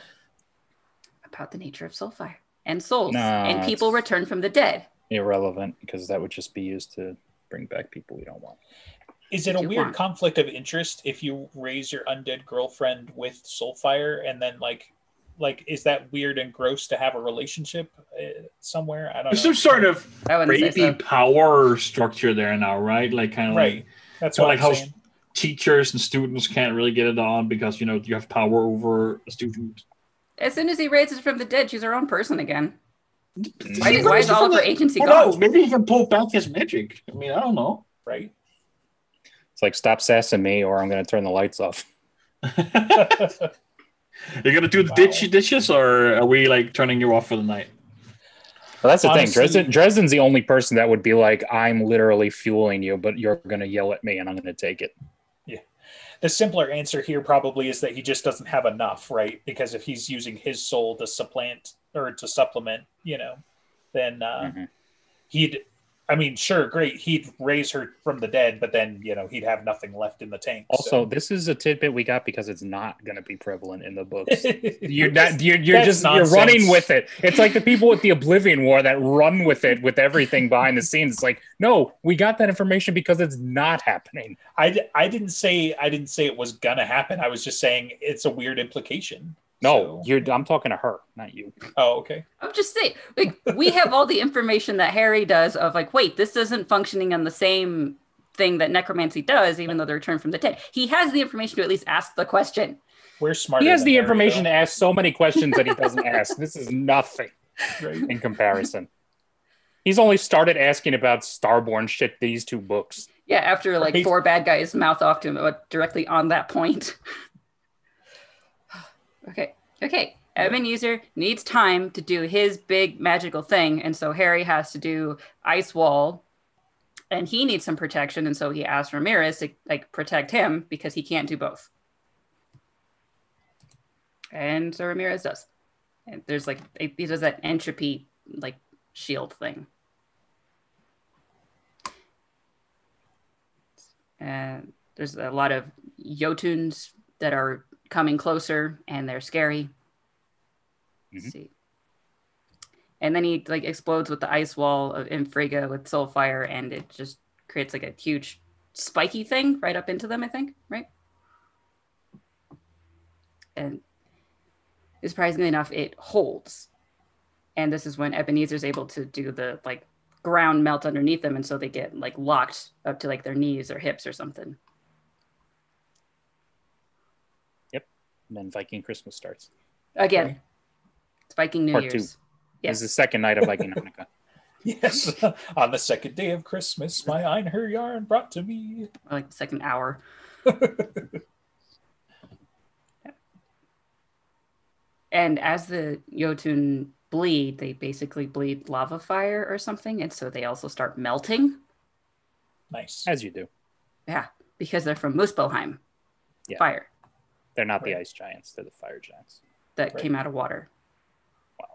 about the nature of soulfire and souls No, and people it's- return from the dead. Irrelevant, because that would just be used to bring back people we don't want. Is it a weird want. conflict of interest if you raise your undead girlfriend with Soulfire and then like, like, is that weird and gross to have a relationship uh, somewhere? I don't There's know. some sort of I wouldn't say crazy so. power structure there now, right? Like kind of right. like That's what like I'm how saying. teachers and students can't really get it on because you know you have power over a student. As soon as he raises from the dead, she's her own person again. Why, he why is all of her agency I don't know. Maybe he can pull back his magic. I mean, I don't know. Right. It's like stop sassing me, or I'm going to turn the lights off. [LAUGHS] [LAUGHS] You're gonna do the Wow. ditch dishes, or are we like turning you off for the night? Well, that's the Honestly- thing. Dresden, Dresden's the only person that would be like, "I'm literally fueling you, but you're going to yell at me, and I'm going to take it." Yeah. the simpler answer here probably is that he just doesn't have enough, right? Because if he's using his soul to supplant or to supplement, you know, then uh, Mhm. he'd. I mean, sure, great. He'd raise her from the dead, but then you know he'd have nothing left in the tank. Also, so. this is a tidbit we got because it's not going to be prevalent in the books. [LAUGHS] you're not. You're, you're just. nonsense. You're running with it. It's like the people with the Oblivion War that run with it with everything behind the scenes. It's like, no, we got that information because it's not happening. I, I didn't say I didn't say it was gonna happen. I was just saying it's a weird implication. No, So- you're. I'm talking to her, not you. oh, okay. I'm just saying, like, we have all the information that Harry does of like, wait, this isn't functioning on the same thing that necromancy does, even though they're return from the dead. He has the information to at least ask the question. We're smart. He has the Harry, information to ask so many questions that he doesn't [LAUGHS] ask. This is nothing Right. in comparison. He's only started asking about Starborn shit these two books. Yeah, after like Right. four bad guys mouth off to him uh, directly on that point. Okay, okay. Evan Ebenezer needs time to do his big magical thing, and so Harry has to do ice wall, and he needs some protection, and so he asks Ramirez to like protect him because he can't do both. And so Ramirez does. And there's like he does that entropy like shield thing. and there's a lot of Jotuns that are coming closer and they're scary. Mhm. see. And then he like explodes with the ice wall of Infriga with Soulfire and it just creates like a huge spiky thing right up into them, I think, right? And surprisingly enough, it holds. And this is when Ebenezer's able to do the like ground melt underneath them and so they get like locked up to like their knees or hips or something And then Viking Christmas starts. again Okay. it's viking new Part year's two. Yeah. This is the second night of Viking Hanukkah. [LAUGHS] Yes. [LAUGHS] On the second day of Christmas, my Einherjar brought to me. or like the second hour [LAUGHS] and as the jotun bleed they basically bleed lava fire or something and so they also start melting Nice. As you do. yeah because they're from muspelheim Yeah. fire They're not the ice giants, they're the fire giants. that Right. came out of water Wow.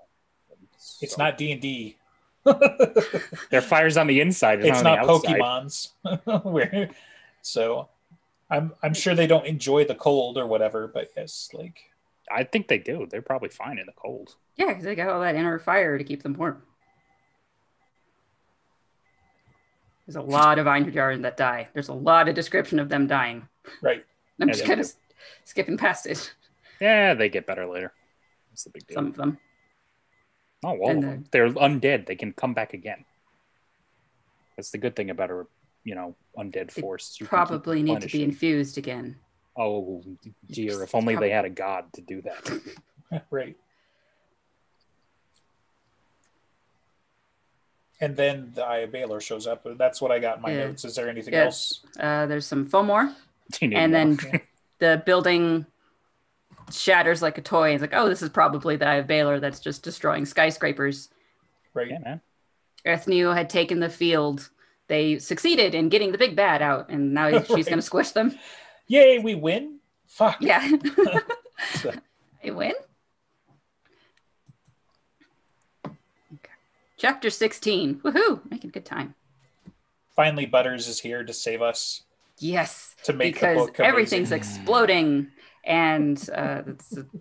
It's not D and D. [LAUGHS] Their fire's on the inside. It's, It's not, not on the outside. Pokemon's. [LAUGHS] So, I'm I'm sure they don't enjoy the cold or whatever. But yes, like I think they do. They're probably fine in the cold. Yeah, because they got all that inner fire to keep them warm. There's a lot of Einherjar that die. There's a lot of description of them dying. Right. I'm Yeah, just they kind of skipping past it. Yeah, they get better later. That's the big deal. Some of them. Oh, all and of them. They're undead. They can come back again. That's the good thing about a you know undead They force. You Probably need to be infused again. Oh dear! If only they had a god to do that. [LAUGHS] Right. And then the Eye Balor shows up. That's what I got in my Yeah. notes. Is there anything Yeah. else? Uh, there's some Fomor, [LAUGHS] and more. then the building shatters like a toy. It's like, oh, this is probably the Eye of Balor that's just destroying skyscrapers. Right. yeah, man. Ethniu had taken the field. They succeeded in getting the big bad out, and now she's going [LAUGHS] to squish them. Yay, we win. Fuck. Yeah. [LAUGHS] [LAUGHS] So- I win. Okay. Chapter 16. Woohoo! Making good time. Finally, Butters is here to save us. Yes. To make the because book everything's exploding, and uh,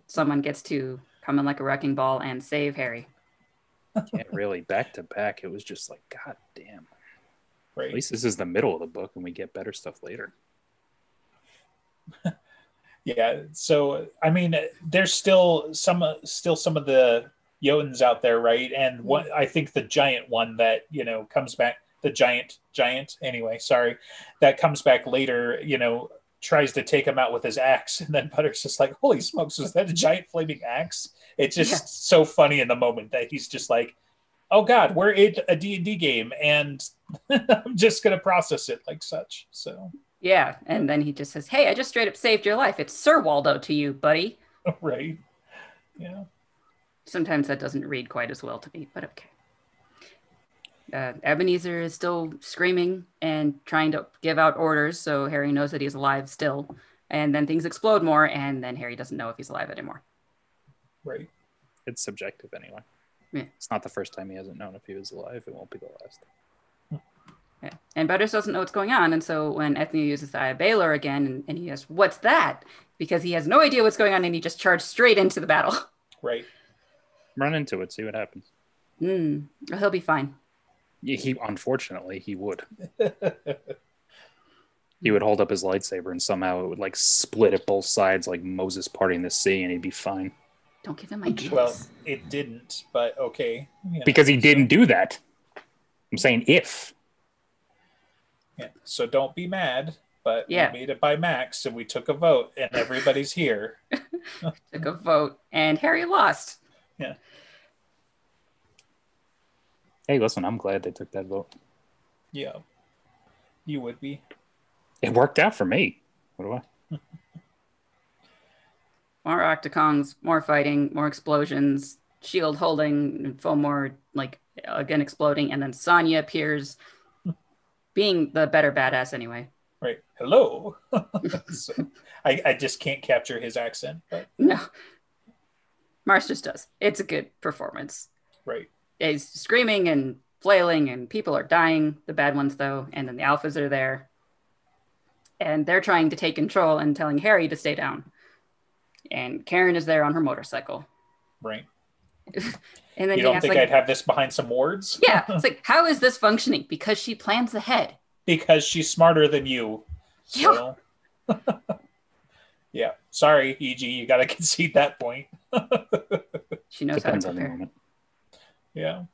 someone gets to come in like a wrecking ball and save Harry. Yeah, really, back to back. It was just like, god damn. At least this is the middle of the book, and we get better stuff later. [LAUGHS] Yeah. So I mean, there's still some still some of the Jotuns out there, right? And what I think the giant one that you know comes back, the giant giant anyway. Sorry, that comes back later. You know, tries to take him out with his axe, and then Butters just like, "Holy smokes, was that a giant flaming axe?" It's just Yeah. so funny in the moment that he's just like, "Oh God, we're in a D and D game, and [LAUGHS] I'm just gonna process it like such." So Yeah, and then he just says, "Hey, I just straight up saved your life. It's Sir Waldo to you, buddy." [LAUGHS] right, yeah. Sometimes that doesn't read quite as well to me, but okay. Uh, Ebenezer is still screaming and trying to give out orders, so Harry knows that he's alive still. And then things explode more, and then Harry doesn't know if he's alive anymore. Right. It's subjective anyway. Yeah. It's not the first time he hasn't known if he was alive. It won't be the last. Yeah. And Butters doesn't know what's going on, and so when Ethniu uses the Eye of Balor again, and, and he asks, "What's that?" because he has no idea what's going on, and he just charged straight into the battle. Right. Run into it, see what happens. Hmm. He'll be fine. Yeah, He unfortunately he would. [LAUGHS] He would hold up his lightsaber and somehow it would like split at both sides like Moses parting the sea and he'd be fine. Don't give him ideas. Well, it didn't, but okay. you know. Because he didn't do that. I'm saying if. Yeah. So don't be mad, but Yeah. we made it by Mac's and we took a vote and everybody's here. [LAUGHS] took a vote, and Harry lost. Hey, listen, I'm glad they took that vote. Yeah. You would be. It worked out for me. What do I? [LAUGHS] More Octokongs, more fighting, more explosions, shield holding, and Fomor like again exploding, and then Sanya appears, [LAUGHS] being the better badass anyway. Right. Hello. [LAUGHS] so, I, I just can't capture his accent, but No, Mars just does. It's a good performance. right. He's screaming and flailing, and people are dying. The bad ones, though, and then the alphas are there, and they're trying to take control and telling Harry to stay down. And Karrin is there on her motorcycle, Right. [LAUGHS] and then You don't asks, think like, I'd have this behind some wards? Yeah, it's like, how is this functioning? Because she plans ahead. [LAUGHS] because she's smarter than you. Yeah. So [LAUGHS] Yeah. Sorry, EG, you gotta concede that point. She knows Depends how on to the prepare. Moment.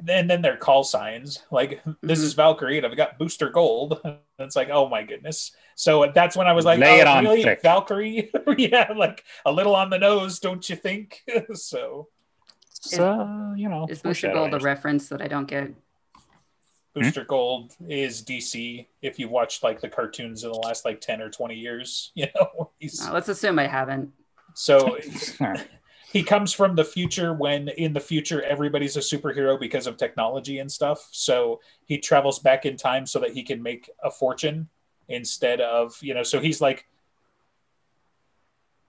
Yeah. And then their call signs, like this Mm-hmm. is Valkyrie, and I've got booster gold. And [LAUGHS] it's like, oh my goodness. So that's when I was like, Lay oh, it on really? thick. Valkyrie? [LAUGHS] yeah, like a little on the nose, don't you think? [LAUGHS] so So, you know, Is Booster Gold a reference that I don't get? Booster Gold is DC. If you've watched like the cartoons in the last like 10 or 20 years, you know, he's Uh, let's assume I haven't. so he comes from the future when in the future everybody's a superhero because of technology and stuff. So he travels back in time so that he can make a fortune instead of you know so he's like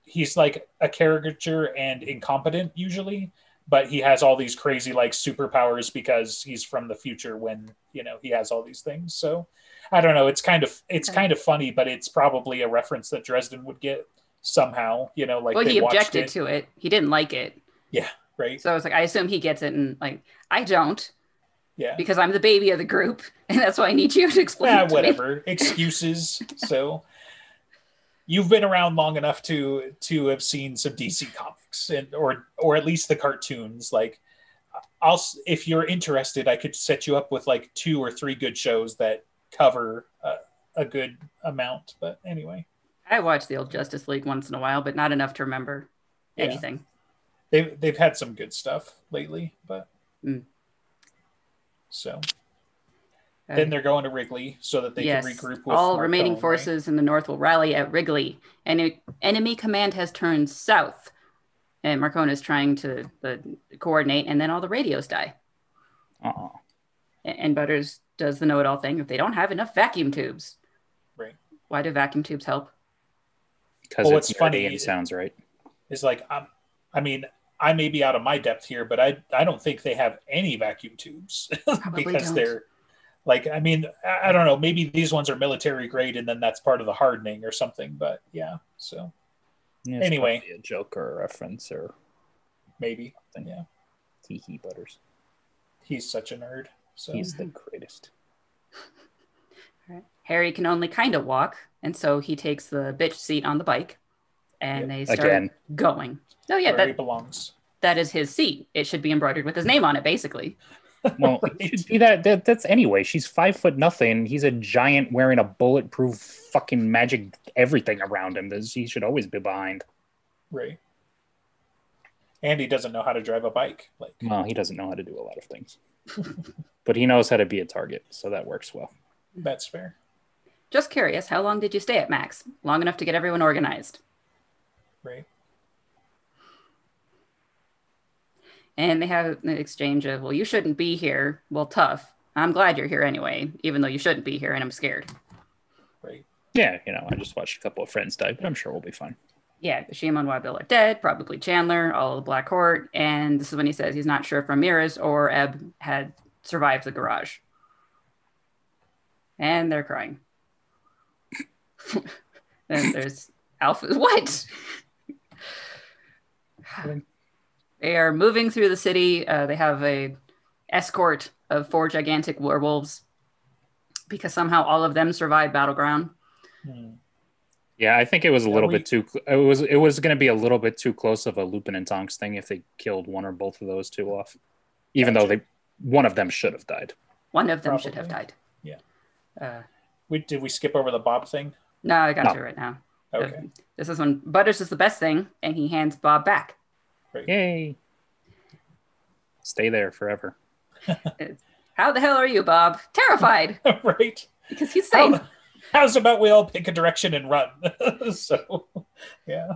he's like a caricature and incompetent usually but he has all these crazy like superpowers because he's from the future when you know he has all these things. So i don't know. It's kind of it's kind of funny but it's probably a reference that dresden would get somehow. You know, like well, he objected it, to it. He didn't like it. Yeah, right? So I was like, I assume he gets it, and like I don't Yeah. because I'm the baby of the group, [LAUGHS] and that's why I need you to explain. Yeah, it to whatever. Excuses. [LAUGHS] So you've been around long enough to to have seen some DC comics and or or at least the cartoons. Like I'll if you're interested, I could set you up with like two or three good shows that cover uh, a good amount. But anyway, I watch the old Justice League once in a while, but not enough to remember Yeah. anything. they've they've had some good stuff lately. But Mm. so Uh, then they're going to Wrigley so that they yes, can regroup with all Marcone, remaining right? forces in the north will rally at Wrigley, and enemy command has turned south. And Marcone is trying to uh, coordinate, and then all the radios die. Uh-uh. And Butters does the know-it-all thing. If they don't have enough vacuum tubes, Right. why do vacuum tubes help? Because Well, it's funny funny- and sounds right. It's like um, I mean I may be out of my depth here, but I I don't think they have any vacuum tubes [LAUGHS] because don't. they're like I mean I, I don't know maybe these ones are military grade and then that's part of the hardening or something, but yeah, so Yeah, it's Anyway. a joke or a reference or maybe something. Yeah. Tee hee butters. he's such a nerd. So He's the greatest. [LAUGHS] Harry can only kind of walk, and so he takes the bitch seat on the bike, and they start Again. going. Oh yeah, where that belongs. that is his seat. It should be embroidered with his name on it, basically. [LAUGHS] Well, [LAUGHS] Right. it should be that, that. That's anyway. She's five foot nothing. He's a giant wearing a bulletproof fucking magic everything around him. This- He should always be behind. Right. And he doesn't know how to drive a bike. Like Well, he doesn't know how to do a lot of things, [LAUGHS] but he knows how to be a target, so that works well. that's fair. Just curious, how long did you stay at Mac's? Long enough to get everyone organized. Right. And they have an exchange of, well, you shouldn't be here. Well, tough. I'm glad you're here anyway, even though you shouldn't be here, and I'm scared. Right. Yeah, you know, I just watched a couple of friends die, but I'm sure we'll be fine. Yeah, Shima and Wild Bill are dead, probably Chandler, all of the Black Court, and this is when he says he's not sure if Ramirez or Eb had survived the garage. And they're crying. [LAUGHS] then there's Alpha. What? they are moving through the city. Uh, they have a escort of four gigantic werewolves because somehow all of them survived battleground. Hmm. Yeah, I think it was a little we- bit too. It was it was going to be a little bit too close of a Lupin and Tonks thing if they killed one or both of those two off, even though they one of them should have died. One of them should have died. Yeah. Uh, We, did we skip over the Bob thing? No, I got No. you right now. Okay. This is when Butters is the best thing, and he hands Bob back. Yay! Stay there forever. How the hell are you, Bob? Terrified [LAUGHS] right. because he's saying, How, how's about we all pick a direction and run? [LAUGHS] so, yeah.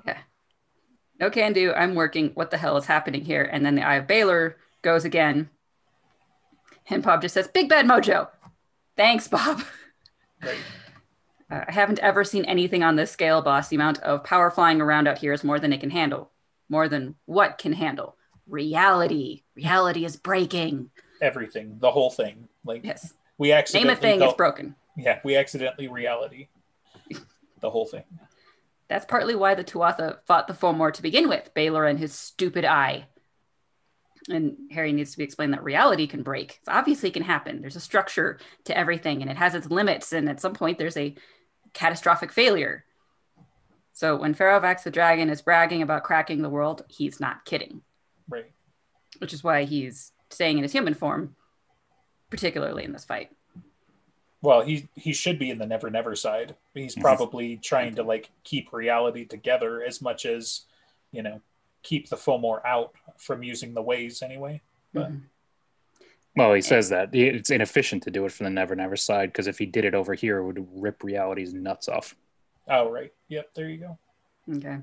"No can do. I'm working. What the hell is happening here?" And then the Eye of Balor goes again, and Bob just says, "Big bad mojo." Thanks, Bob. Right. Uh, I haven't ever seen anything on this scale, boss. The amount of power flying around out here is more than it can handle. More than what can handle. Reality. Reality is breaking. Everything, the whole thing. Like Yes. we Name accidentally a thing, it's broken. Yeah, we accidentally reality. [LAUGHS] The whole thing. That's partly why the Tuatha fought the Fomor to begin with, Balor and his stupid eye. And Harry needs to be explained that reality can break. It obviously can happen. There's a structure to everything and it has its limits. And at some point, there's a catastrophic failure. So when Ferrovax the dragon is bragging about cracking the world, he's not kidding, Right. which is why he's staying in his human form, particularly in this fight. Well, he he should be in the never never side. He's Mhm. probably trying to like keep reality together as much as, you know, keep the Fomor out from using the ways anyway. But- Mhm. Well, he says that it's inefficient to do it from the Never Never side because if he did it over here, it would rip reality's nuts off. Oh right. Yep, there you go. Okay.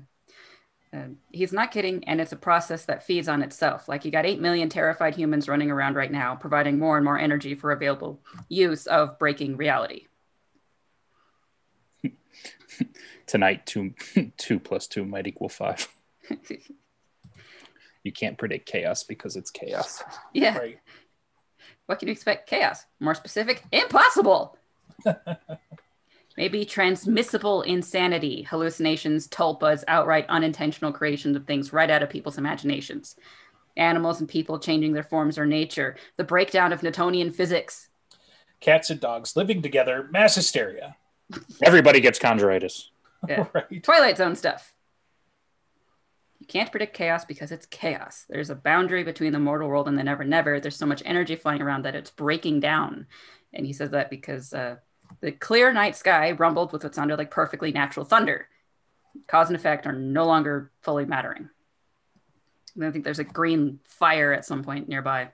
Uh, he's not kidding, and it's a process that feeds on itself. Like you got 8 million terrified humans running around right now, providing more and more energy for available use of breaking reality. [LAUGHS] Tonight, two [LAUGHS] two plus two might equal five. [LAUGHS] You can't predict chaos because it's chaos. yeah. Right. What can you expect? Chaos. More specific, impossible. [LAUGHS] Maybe transmissible insanity, hallucinations, tulpas, outright unintentional creations of things right out of people's imaginations. Animals and people changing their forms or nature. The breakdown of Newtonian physics. Cats and dogs living together, mass hysteria. [LAUGHS] Everybody gets conjuritis. Yeah. [LAUGHS] right. Twilight Zone stuff. You can't predict chaos because it's chaos. There's a boundary between the mortal world and the never never. There's so much energy flying around that it's breaking down. And he says that because uh, the clear night sky rumbled with what sounded like perfectly natural thunder. Cause and effect are no longer fully mattering. And I think there's a green fire at some point nearby.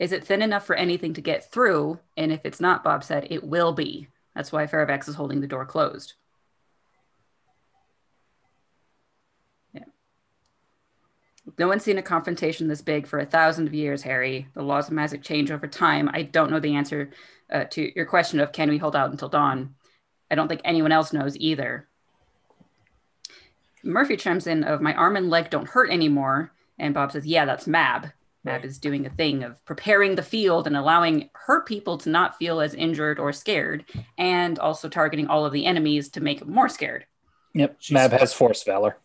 Is it thin enough for anything to get through? And if it's not, Bob said, it will be. That's why Ferrovax is holding the door closed. No one's seen a confrontation this big for a thousand of years, Harry. The laws of magic change over time. I don't know the answer uh, to your question of can we hold out until dawn. I don't think anyone else knows either. Murphy chimes in of my arm and leg don't hurt anymore, and Bob says, "Yeah, that's Mab. Mab Right. is doing a thing of preparing the field and allowing her people to not feel as injured or scared, and also targeting all of the enemies to make them more scared." Yep. She's Mab has force valor.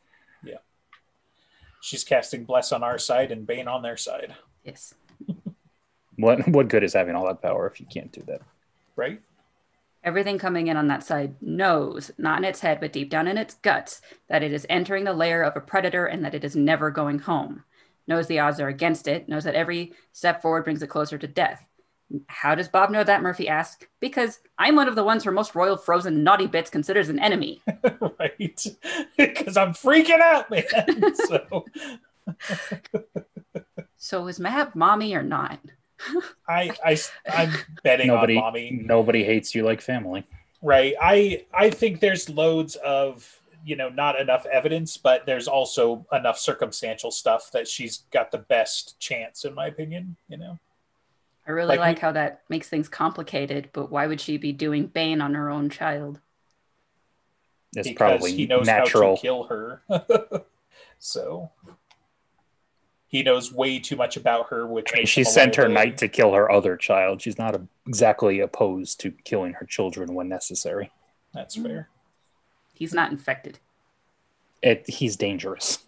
She's casting Bless on our side and Bane on their side. Yes. [LAUGHS] What what good is having all that power if you can't do that? Right? Everything coming in on that side knows, not in its head, but deep down in its guts, that it is entering the lair of a predator and that it is never going home. Knows the odds are against it, knows that every step forward brings it closer to death. How does Bob know that? Murphy asked. Because I'm one of the ones her most royal frozen naughty bits considers an enemy. [LAUGHS] right. [LAUGHS] Because I'm freaking out, man. [LAUGHS] so So is Mab mommy or not? I, I I'm betting Nobody on mommy. nobody hates you like family. Right. I I think there's loads of you know not enough evidence, but there's also enough circumstantial stuff that she's got the best chance, in my opinion. You know. I really Like like, we- how that makes things complicated, but why would she be doing Bane on her own child? It's probably he knows natural. how to kill her. [LAUGHS] so he knows way too much about her, which I mean, she sent her liability. knight to kill her other child. She's not a, exactly opposed to killing her children when necessary. That's fair. He's not infected. It, he's dangerous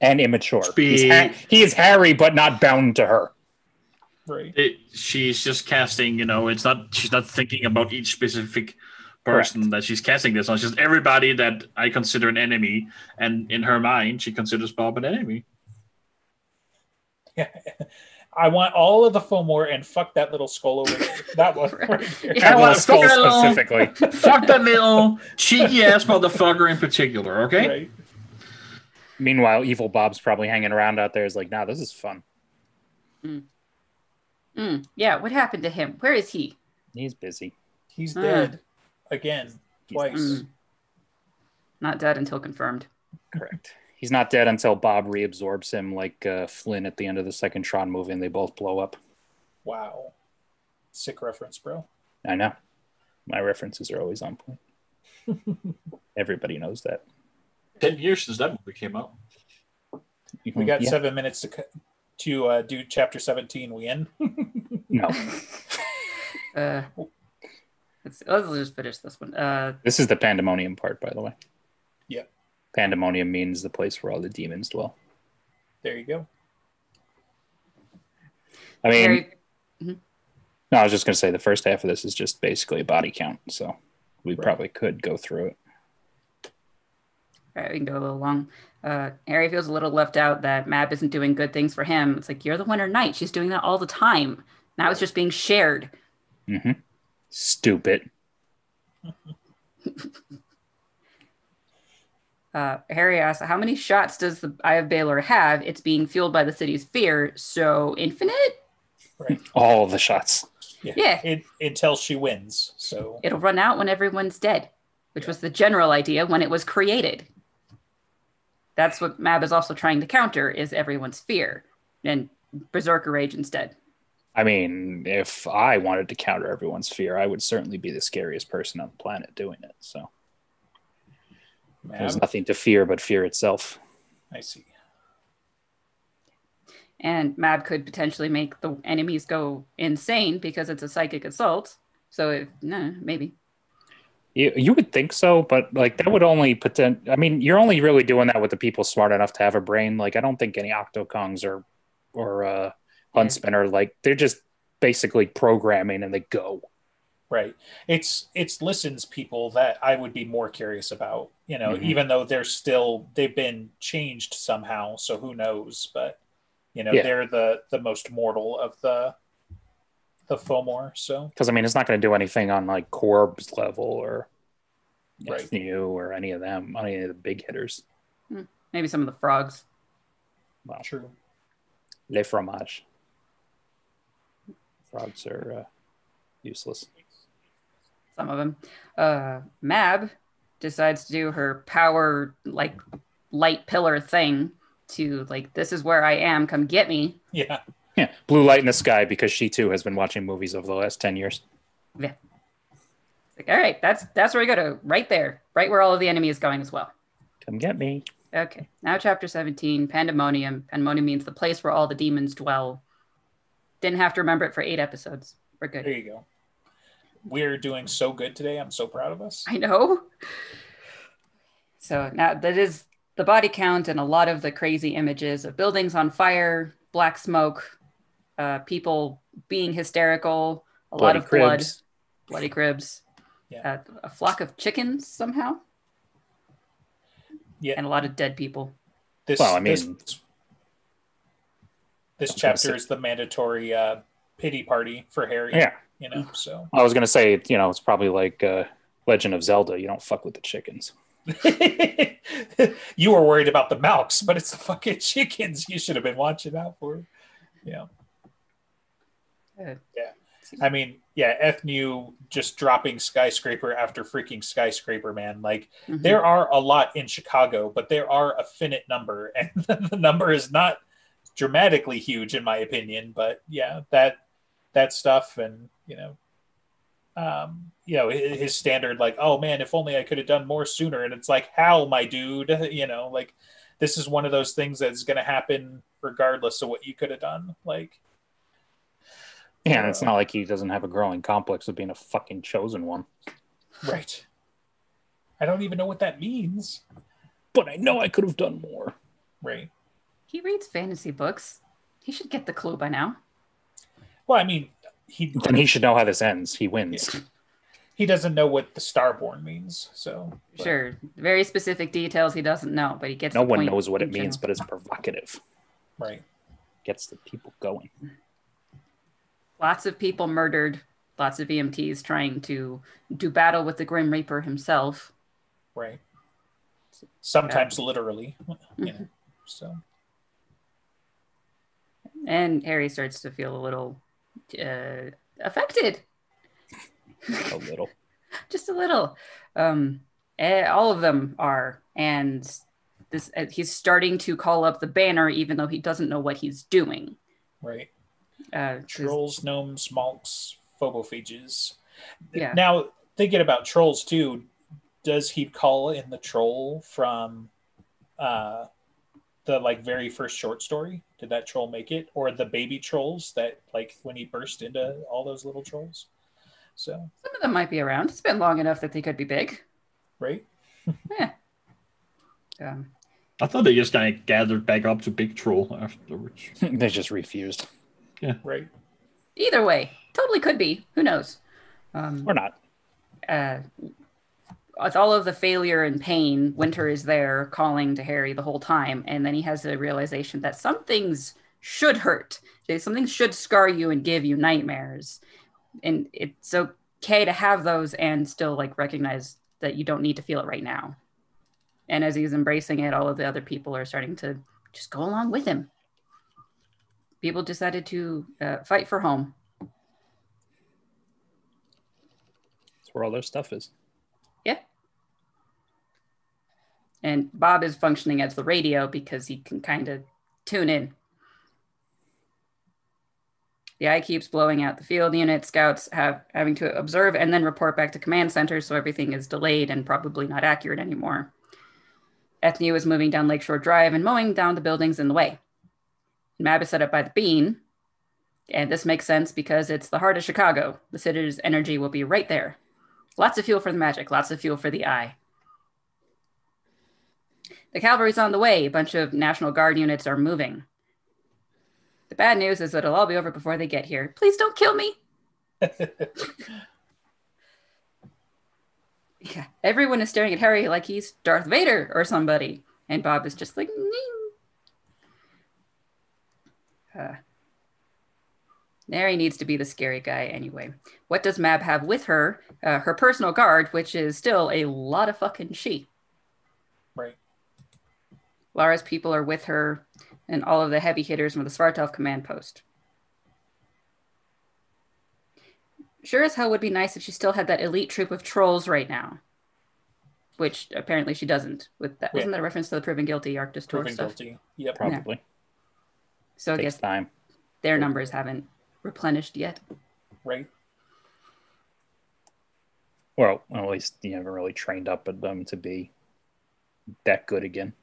and immature. Speak. He's ha- he is Harry, but not bound to her. Right. It, she's just casting. You know, it's not. She's not thinking about each specific person that she's casting this on. It's just everybody that I consider an enemy, and in her mind, she considers Bob an enemy. Yeah. [LAUGHS] I want all of the Fomor and fuck that little skull over there. That one. Right there. Yeah, I skull fuck that little- specifically. [LAUGHS] Fuck that little cheeky ass motherfucker in particular. Okay. Right. Meanwhile, evil Bob's probably hanging around out there. Is like, nah, this is fun. Mm, yeah, what happened to him? Where is he? He's busy. He's Ah. dead again, twice. Mm. Not dead until confirmed. Correct. He's not dead until Bob reabsorbs him, like uh, Flynn at the end of the second Tron movie, and they both blow up. Wow. Sick reference, bro. I know. My references are always on point. [LAUGHS] Everybody knows that. Ten years since that movie came out. We got Yeah. seven minutes to cu- to uh, do chapter seventeen. We in? [LAUGHS] No, [LAUGHS] Uh, let's, let's just finish this one. Uh, this is the pandemonium part, by the way. Yep. Pandemonium means the place where all the demons dwell. There you go. I mean, Harry, no, I was just going to say the first half of this is just basically a body count, so we Right. probably could go through it. all right, we can go a little long. Uh, Harry feels a little left out that Mab isn't doing good things for him. It's like, you're the winter knight. She's doing that all the time. Now it's just being shared. hmm Stupid. [LAUGHS] Uh, Harry asks, How many shots does the Eye of Balor have? It's being fueled by the city's fear, so infinite? Right. All the shots. Yeah. Yeah. It, until she wins. So It'll run out when everyone's dead, which was the general idea when it was created. That's what Mab is also trying to counter is everyone's fear and berserker rage instead. I mean, if I wanted to counter everyone's fear, I would certainly be the scariest person on the planet doing it. So there's nothing to fear but fear itself. I see. and Mab could potentially make the enemies go insane because it's a psychic assault. So if no, maybe. You, you would think so, but like that would only pretend. I mean, you're only really doing that with the people smart enough to have a brain. Like, I don't think any Octokongs or or uh, Huntsmen are like they're just basically programming and they go. Right. It's it's listens people that I would be more curious about. You know, Mhm. even though they're still they've been changed somehow, so who knows? But you know, Yeah. they're the the most mortal of the the Fomor. So Because I mean, it's not going to do anything on like Corb's level or Right. Ethniu or any of them, any of the big hitters. Maybe some of the frogs. Wow. true. Le fromage. Frogs are uh, useless. Some of them. Uh, Mab decides to do her power like light pillar thing to like this is where I am. Come get me. Yeah. Yeah, blue light in the sky because she too has been watching movies over the last ten years. Yeah. Like, all right, that's that's where we go to right there, right where all of the enemy is going as well. Come get me. Okay, now chapter 17, Pandemonium. Pandemonium means the place where all the demons dwell. Didn't have to remember it for eight episodes. We're good. There you go. We're doing so good today. I'm so proud of us. I know. So now that is the body count and a lot of the crazy images of buildings on fire, black smoke, uh, people being hysterical, a lot Bloody of blood, bloody cribs, Yeah. uh, a flock of chickens somehow, Yeah. and a lot of dead people. This, Well, I mean- this I'm chapter is the mandatory uh, pity party for Harry. Yeah, You know, so I was gonna say, you know, it's probably like uh, Legend of Zelda. You don't fuck with the chickens. [LAUGHS] you were worried about the Malks, but it's the fucking [LAUGHS] chickens you should have been watching out for. Yeah. Yeah. I mean, yeah, Ethniu just dropping skyscraper after freaking skyscraper, man. Like mhm. there are a lot in Chicago, but there are a finite number, [LAUGHS] and the number is not dramatically huge in my opinion. But yeah, that that stuff, and you know, um, you know, his, his standard like, oh man, if only I could have done more sooner, and it's like, how, my dude, [LAUGHS] you know, like this is one of those things that's going to happen regardless of what you could have done. Like, Yeah, and it's not like he doesn't have a growing complex of being a fucking chosen one. right. I don't even know what that means. But I know I could have done more. Right. he reads fantasy books. He should get the clue by now. Well, I mean, he Then he should know how this ends. He wins. he doesn't know what the starborn means. So but- Sure, very specific details he doesn't know, but he gets. No the one point knows what it in means, general. but it's provocative. right. Gets the people going. Lots of people murdered, lots of EMTs trying to do battle with the Grim Reaper himself. Right. Sometimes literally, you know. So And Harry starts to feel a little uh, affected, A little. [LAUGHS] just a little. Um, eh, all of them are, and this uh, he's starting to call up the banner, even though he doesn't know what he's doing. right. Uh, 'cause- Trolls, gnomes, monks, phobophages. Yeah. Now thinking about trolls too, does he call in the troll from uh the like very first short story? Did that troll make it? Or the baby trolls that like when he burst into all those little trolls? So some of them might be around. It's been long enough that they could be big. right? [LAUGHS] yeah. Um, I thought they just kind of gathered back up to Big Troll afterwards. [LAUGHS] they just refused. Right. either way, totally could be. Who knows? Um, Or not. uh, with all of the failure and pain, Winter is there calling to Harry the whole time, and then he has a realization that some things should hurt. That Some things should scar you and give you nightmares, and it's okay to have those and still like recognize that you don't need to feel it right now. And as he's embracing it, all of the other people are starting to just go along with him. People decided to uh, fight for home. That's where all their stuff is. Yeah. And Bob is functioning as the radio because he can kind of tune in. The eye keeps blowing out the field unit. Scouts have having to observe and then report back to command center, so everything is delayed and probably not accurate anymore. Ethniu is moving down Lakeshore Drive and mowing down the buildings in the way. Mab is set up by the bean. And this makes sense because it's the heart of Chicago. The city's energy will be right there. Lots of fuel for the magic, lots of fuel for the eye. The cavalry's on the way. A bunch of National Guard units are moving. The bad news is that it'll all be over before they get here. Please don't kill me. [LAUGHS] Yeah, everyone is staring at Harry like he's Darth Vader or somebody, and Bob is just like, uh, Harry needs to be the scary guy anyway. What does Mab have with her? Uh, her personal guard, which is still a lot of fucking she. Right. Lara's people are with her, and all of the heavy hitters from the Svartalf command post. Sure as hell would be nice if she still had that elite troop of trolls right now. Which apparently she doesn't. With that, wasn't that a reference to the proven guilty Arctis Tor Proven stuff? guilty. Yep. Probably So I takes guess time. their numbers haven't replenished yet. Right. Well, at least you haven't really trained up at them to be that good again.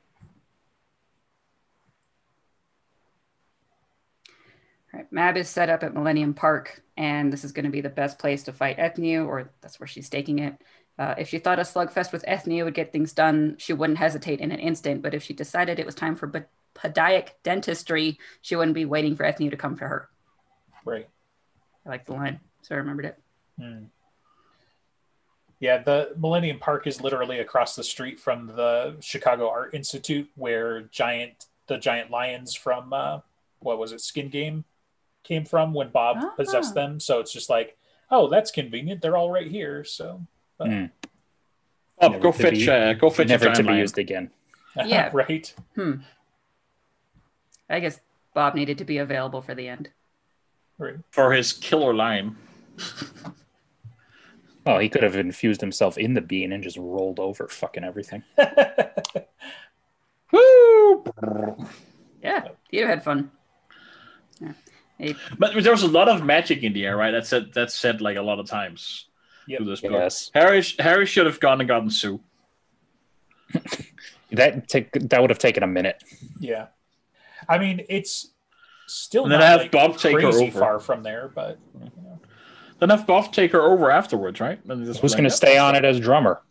All right, Mab is set up at Millennium Park, and this is going to be the best place to fight Ethniu, or that's where she's staking it. Uh, if she thought a slugfest with Ethniu would get things done, she wouldn't hesitate in an instant. But if she decided it was time for podiac dentistry, she wouldn't be waiting for Ethniu to come for her. Right. I like the line, so I remembered it. Hmm. Yeah, the Millennium Park is literally across the street from the Chicago Art Institute, where giant the giant lions from uh, what was it, Skin Game, came from when Bob Ah. possessed them. So it's just like, oh, that's convenient. They're all right here. So Mm. Oh, Never go fetch, be- uh, go fetch Never to be used again. Yeah. [LAUGHS] right. Hmm. I guess Bob needed to be available for the end. Right. for his killer line. Well, [LAUGHS] oh, he could have infused himself in the bean and just rolled over fucking everything. [LAUGHS] Woo! Yeah, he'd have had fun. Yeah. He- But there was a lot of magic in the air, right? That's said. That's said like a lot of times. Yep. through this book. Yes. Harry, Harry should have gone and gotten Sue. [LAUGHS] That take that would have taken a minute. Yeah. I mean, it's still And then not have like, Bob take her over. far from there, but you know. Then have Buff take her over afterwards, right? And just Who's going to stay on it as drummer?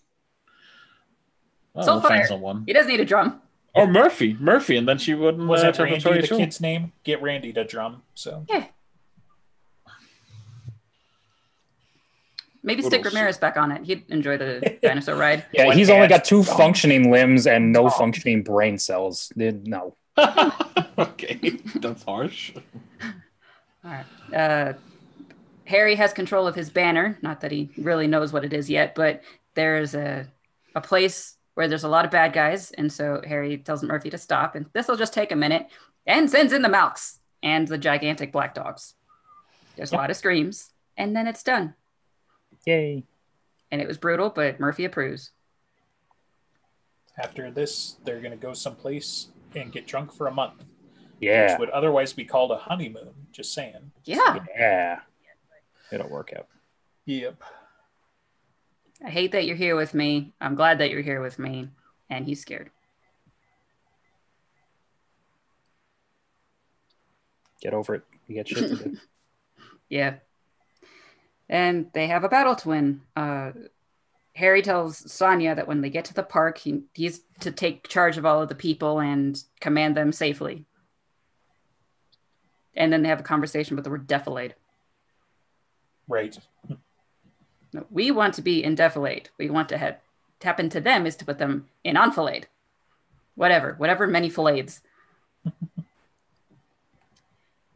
well, we'll find someone. he doesn't need a drum. Or Murphy, Murphy, and then she wouldn't. was uh, that Randy the Sue. kid's name? Get Randy to drum. So Yeah. Maybe stick else? Ramirez back on it. He'd enjoy the [LAUGHS] dinosaur ride. Yeah, he's only got two functioning limbs and no Oh. functioning brain cells. No. [LAUGHS] okay, that's harsh. All right. Uh, Harry has control of his banner. Not that he really knows what it is yet, but there's a a place where there's a lot of bad guys, and so Harry tells Murphy to stop, and this will just take a minute, and sends in the Malks and the gigantic black dogs. There's a lot of screams, and then it's done. Yay. And it was brutal, but Murphy approves. after this, they're going to go someplace and get drunk for a month, Yeah. which would otherwise be called a honeymoon. Just saying. Yeah, Yeah. It'll work out. Yep. I hate that you're here with me. I'm glad that you're here with me. And he's scared. Get over it. You get shit to do. [LAUGHS] Yeah. And they have a battle to win. Uh, Harry tells Sanya that when they get to the park, he, he's to take charge of all of the people and command them safely. And then they have a conversation about the word defilade. Right. No, we want to be in defilade. We want to head Happen to them is to put them in enfilade. Whatever, whatever many fillades. [LAUGHS]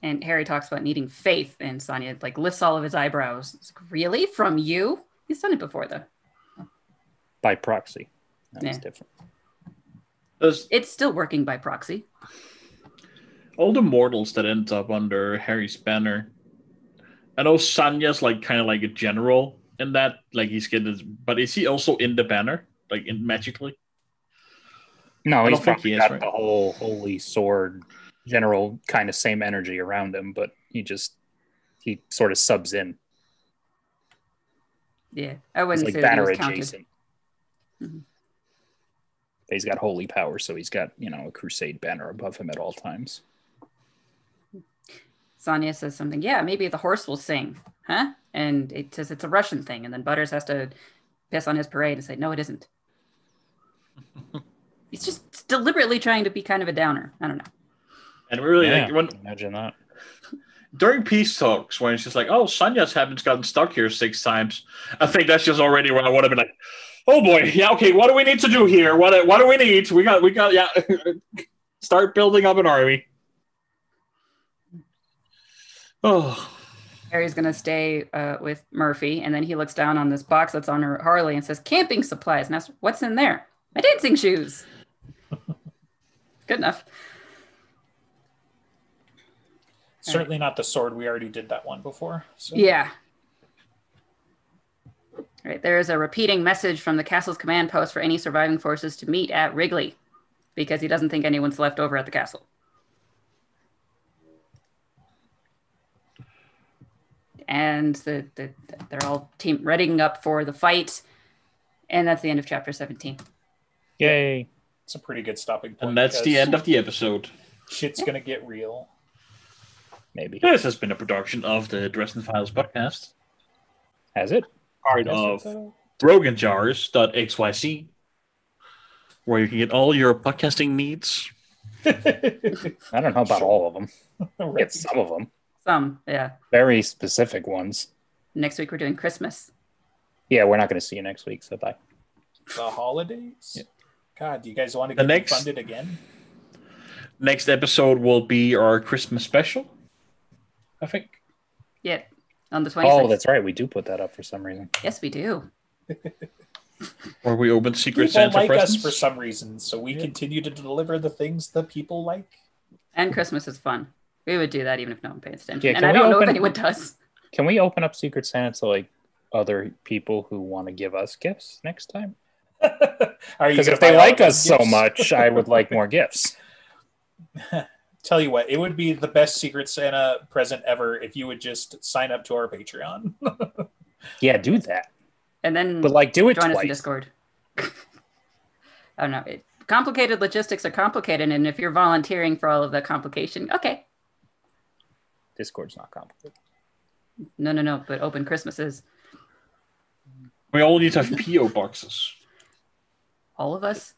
and Harry talks about needing faith, and Sanya like lifts all of his eyebrows. It's like, really? From you? He's done it before though. By proxy. That's Yeah. different. There's It's still working by proxy. all the mortals that end up under Harry's banner. I know Sanya's like kind of like a general in that, like he's getting, his, but is he also in the banner, like in magically? No, I he's probably he is, got right? the whole holy sword general kind of same energy around him, but he just he sort of subs in. Yeah, I He's wouldn't like say that banner was counted. adjacent. Mhm. He's got holy power, so he's got you know a crusade banner above him at all times. Sanya says something. Yeah, maybe the horse will sing, huh? And it says it's a Russian thing, and then Butters has to piss on his parade and say, "No, it isn't." [LAUGHS] He's just deliberately trying to be kind of a downer. I don't know. And we really, Yeah, like, when imagine that. during peace talks, when it's just like, "Oh, Sanya's haven't gotten stuck here six times," I think that's just already where I would have been like, "Oh boy, yeah, okay, what do we need to do here? What what do we need? We got we got yeah, [LAUGHS] start building up an army." Oh, Harry's gonna stay uh, with Murphy, and then he looks down on this box that's on her Harley and says, "Camping supplies." And asks, "What's in there?" My dancing shoes. [LAUGHS] Good enough. Certainly not the sword. We already did that one before. So. Yeah. All right. There is a repeating message from the castle's command post for any surviving forces to meet at Wrigley, because he doesn't think anyone's left over at the castle. And the, the they're all team readying up for the fight, and that's the end of chapter seventeen. Yay. It's a pretty good stopping point. and that's the end of the episode. Shit's gonna get real. Maybe. This has been a production of the Dresden Files podcast, Has it? Part of RoganJars.xyz, where you can get all your podcasting needs. [LAUGHS] I don't know about all of them. [LAUGHS] Right. Get some of them. Some, yeah. Very specific ones. Next week we're doing Christmas. Yeah, we're not going to see you next week, so bye. the holidays. Yeah. God, do you guys want to The get next- funded again? Next episode will be our Christmas special, I think. Yeah, on the 26th. Oh, that's right. We do put that up for some reason. Yes, we do. [LAUGHS] Where we open Secret People Santa like presents. us for some reason, so we Yeah. continue to deliver the things that people like. And Christmas is fun. We would do that even if no one pays attention. Yeah, and I don't know if anyone does. Can we open up Secret Santa to like other people who want to give us gifts next time? [LAUGHS] Are you Because if they like us them so much, I would like more [LAUGHS] gifts. Tell you what, it would be the best Secret Santa present ever if you would just sign up to our Patreon. [LAUGHS] Yeah, do that. And then But like, do it join us in. Discord. I don't know. It, complicated logistics are complicated, and if you're volunteering for all of the complication, okay. Discord's not complicated. No, no, no. But open Christmases. We all need to have PO boxes. all of us.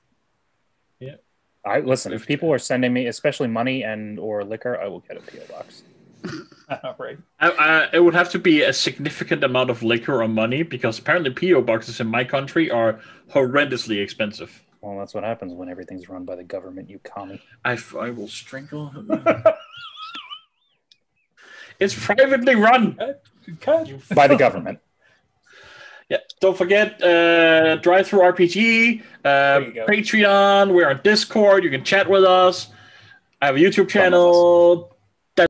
I listen. If people are sending me, especially money and or liquor, I will get a PO box. [LAUGHS] right. I, I, it would have to be a significant amount of liquor or money because apparently PO boxes in my country are horrendously expensive. Well, that's what happens when everything's run by the government. You commie. I, I will strangle. [LAUGHS] it's privately run. [LAUGHS] God. By the government. Yeah. Don't forget, uh, DriveThruRPG, uh. Patreon. We're on Discord. You can chat with us. I have a YouTube channel.